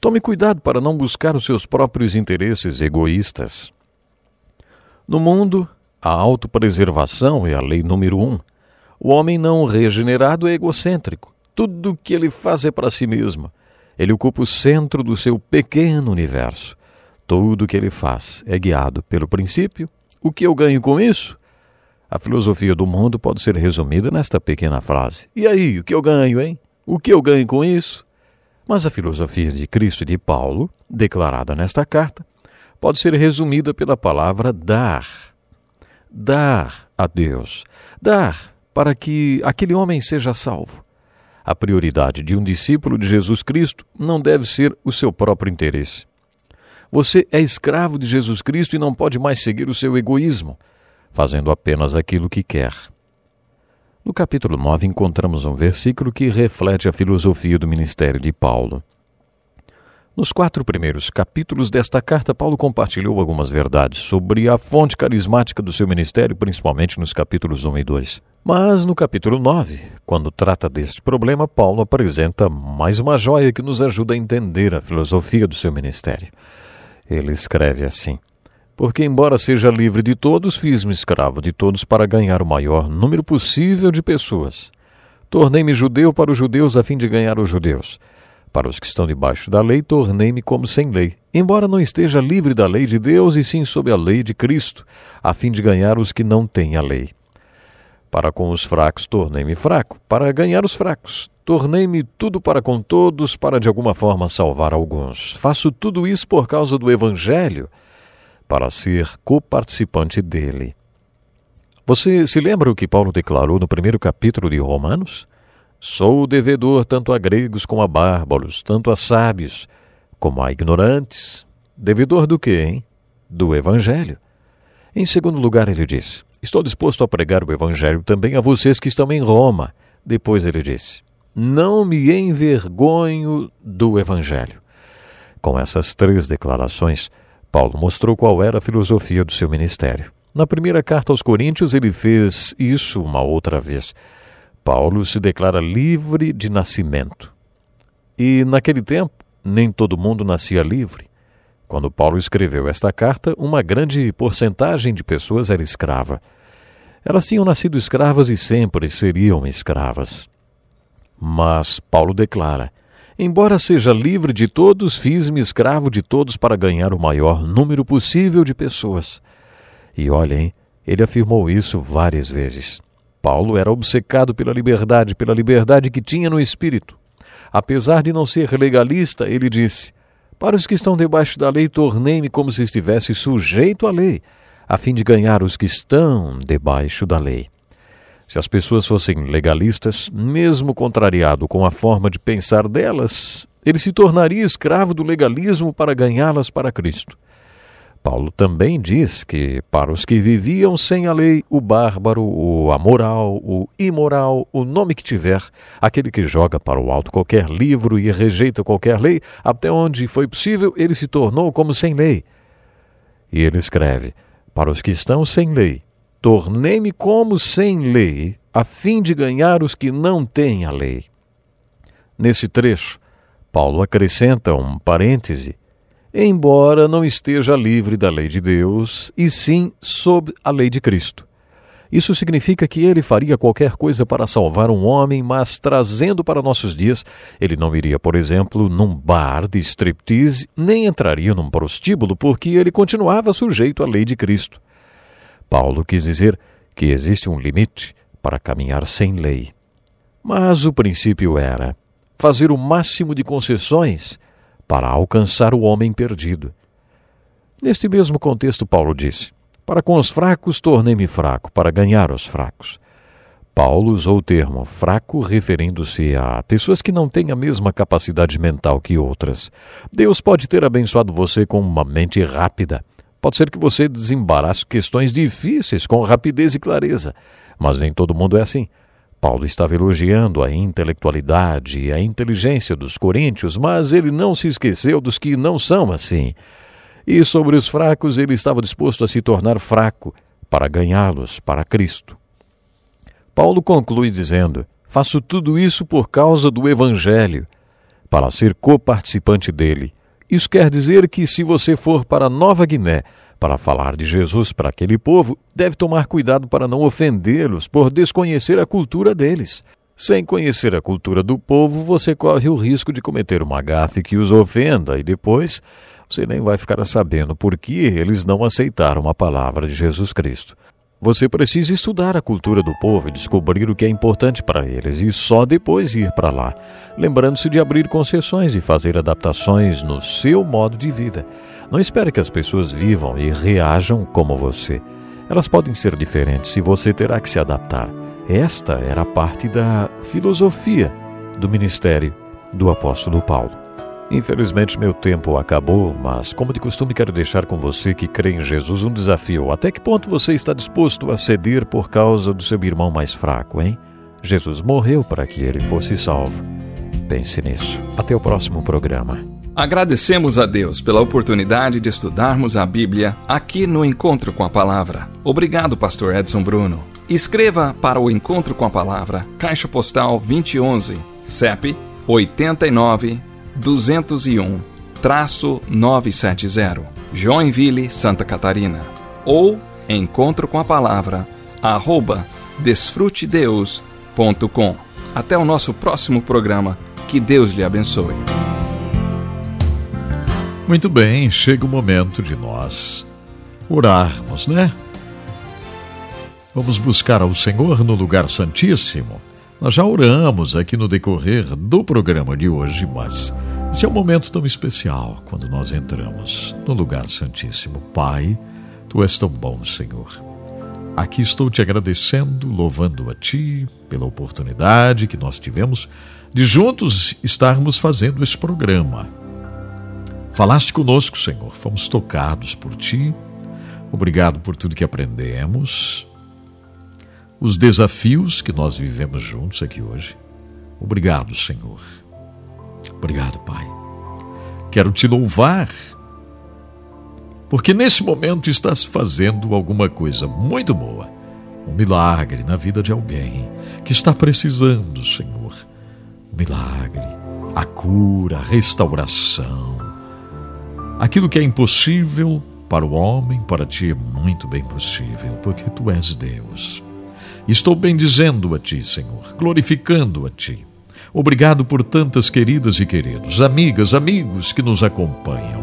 Tome cuidado para não buscar os seus próprios interesses egoístas. No mundo, a autopreservação é a lei número um. O homem não regenerado é egocêntrico. Tudo o que ele faz é para si mesmo. Ele ocupa o centro do seu pequeno universo. Tudo o que ele faz é guiado pelo princípio: o que eu ganho com isso? A filosofia do mundo pode ser resumida nesta pequena frase: E aí, o que eu ganho, hein? O que eu ganho com isso? Mas a filosofia de Cristo e de Paulo, declarada nesta carta, pode ser resumida pela palavra dar. Dar a Deus. Dar para que aquele homem seja salvo. A prioridade de um discípulo de Jesus Cristo não deve ser o seu próprio interesse. Você é escravo de Jesus Cristo e não pode mais seguir o seu egoísmo, fazendo apenas aquilo que quer. No capítulo 9 encontramos um versículo que reflete a filosofia do ministério de Paulo. Nos quatro primeiros capítulos desta carta, Paulo compartilhou algumas verdades sobre a fonte carismática do seu ministério, principalmente nos capítulos 1 e 2. Mas no capítulo 9, quando trata deste problema, Paulo apresenta mais uma joia que nos ajuda a entender a filosofia do seu ministério. Ele escreve assim: Porque, embora seja livre de todos, fiz-me escravo de todos para ganhar o maior número possível de pessoas. Tornei-me judeu para os judeus a fim de ganhar os judeus para os que estão debaixo da lei, tornei-me como sem lei, embora não esteja livre da lei de Deus e sim sob a lei de Cristo, a fim de ganhar os que não têm a lei. Para com os fracos, tornei-me fraco, para ganhar os fracos. Tornei-me tudo para com todos, para de alguma forma salvar alguns. Faço tudo isso por causa do Evangelho, para ser coparticipante dele. Você se lembra o que Paulo declarou no primeiro capítulo de Romanos? Sou devedor tanto a gregos como a bárbaros, tanto a sábios como a ignorantes. Devedor do quê, hein? Do Evangelho. Em segundo lugar, ele disse: Estou disposto a pregar o Evangelho também a vocês que estão em Roma. Depois ele disse: não me envergonho do Evangelho. Com essas três declarações, Paulo mostrou qual era a filosofia do seu ministério. Na primeira carta aos Coríntios, ele fez isso uma outra vez. Paulo se declara livre de nascimento. E naquele tempo, nem todo mundo nascia livre. Quando Paulo escreveu esta carta, uma grande porcentagem de pessoas era escrava. Elas tinham nascido escravas e sempre seriam escravas. Mas Paulo declara: Embora seja livre de todos, fiz-me escravo de todos para ganhar o maior número possível de pessoas. E olhem, ele afirmou isso várias vezes. Paulo era obcecado pela liberdade, pela liberdade que tinha no espírito. Apesar de não ser legalista, ele disse: Para os que estão debaixo da lei, tornei-me como se estivesse sujeito à lei, a fim de ganhar os que estão debaixo da lei. Se as pessoas fossem legalistas, mesmo contrariado com a forma de pensar delas, ele se tornaria escravo do legalismo para ganhá-las para Cristo. Paulo também diz que, para os que viviam sem a lei, o bárbaro, o amoral, o imoral, o nome que tiver, aquele que joga para o alto qualquer livro e rejeita qualquer lei, até onde foi possível, ele se tornou como sem lei. E ele escreve: Para os que estão sem lei, tornei-me como sem lei, a fim de ganhar os que não têm a lei. Nesse trecho, Paulo acrescenta um parêntese embora não esteja livre da lei de Deus, e sim sob a lei de Cristo. Isso significa que ele faria qualquer coisa para salvar um homem, mas trazendo para nossos dias, ele não iria, por exemplo, num bar de striptease, nem entraria num prostíbulo, porque ele continuava sujeito à lei de Cristo. Paulo quis dizer que existe um limite para caminhar sem lei. Mas o princípio era fazer o máximo de concessões para alcançar o homem perdido. Neste mesmo contexto, Paulo disse: Para com os fracos tornei-me fraco, para ganhar os fracos. Paulo usou o termo fraco referindo-se a pessoas que não têm a mesma capacidade mental que outras. Deus pode ter abençoado você com uma mente rápida. Pode ser que você desembarace questões difíceis com rapidez e clareza, mas nem todo mundo é assim. Paulo estava elogiando a intelectualidade e a inteligência dos coríntios, mas ele não se esqueceu dos que não são assim. E sobre os fracos, ele estava disposto a se tornar fraco para ganhá-los para Cristo. Paulo conclui dizendo: Faço tudo isso por causa do Evangelho, para ser coparticipante dele. Isso quer dizer que, se você for para Nova Guiné para falar de Jesus para aquele povo, deve tomar cuidado para não ofendê-los por desconhecer a cultura deles. Sem conhecer a cultura do povo, você corre o risco de cometer uma gafe que os ofenda e depois você nem vai ficar sabendo por que eles não aceitaram a palavra de Jesus Cristo. Você precisa estudar a cultura do povo e descobrir o que é importante para eles e só depois ir para lá, lembrando-se de abrir concessões e fazer adaptações no seu modo de vida. Não espere que as pessoas vivam e reajam como você. Elas podem ser diferentes e você terá que se adaptar. Esta era parte da filosofia do ministério do apóstolo Paulo. Infelizmente, meu tempo acabou, mas, como de costume, quero deixar com você que crê em Jesus um desafio. Até que ponto você está disposto a ceder por causa do seu irmão mais fraco, hein? Jesus morreu para que ele fosse salvo. Pense nisso. Até o próximo programa. Agradecemos a Deus pela oportunidade de estudarmos a Bíblia aqui no Encontro com a Palavra. Obrigado, Pastor Edson Bruno. Escreva para o Encontro com a Palavra, Caixa Postal 2011, CEP 89 201 970, Joinville, Santa Catarina. Ou encontro com a palavra arroba desfrutedeus.com. Até o nosso próximo programa. Que Deus lhe abençoe. Muito bem, chega o momento de nós orarmos, né? Vamos buscar ao Senhor no lugar santíssimo. Nós já oramos aqui no decorrer do programa de hoje, mas esse é um momento tão especial quando nós entramos no lugar santíssimo. Pai, tu és tão bom, Senhor. Aqui estou te agradecendo, louvando a ti pela oportunidade que nós tivemos de juntos estarmos fazendo esse programa. Falaste conosco, Senhor, fomos tocados por ti. Obrigado por tudo que aprendemos, os desafios que nós vivemos juntos aqui hoje. Obrigado, Senhor. Obrigado, Pai. Quero te louvar, porque nesse momento estás fazendo alguma coisa muito boa, um milagre na vida de alguém que está precisando, Senhor. Um milagre, a cura, a restauração. Aquilo que é impossível para o homem, para ti é muito bem possível, porque tu és Deus. Estou bendizendo a ti, Senhor, glorificando a ti. Obrigado por tantas queridas e queridos, amigas, amigos que nos acompanham.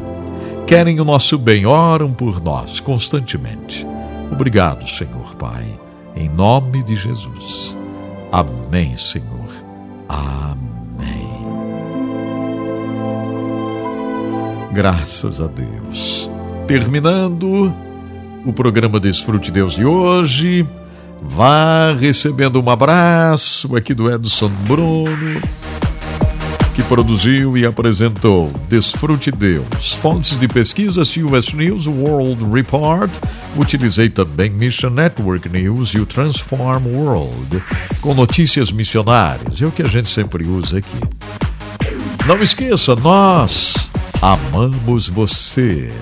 Querem o nosso bem, oram por nós constantemente. Obrigado, Senhor Pai, em nome de Jesus. Amém, Senhor. Amém. Graças a Deus. Terminando o programa Desfrute Deus de hoje. Vá recebendo um abraço aqui do Edson Bruno, que produziu e apresentou Desfrute Deus. Fontes de pesquisas US News, World Report. Utilizei também Mission Network News e o Transform World, com notícias missionárias. É o que a gente sempre usa aqui. Não esqueça, nós amamos você.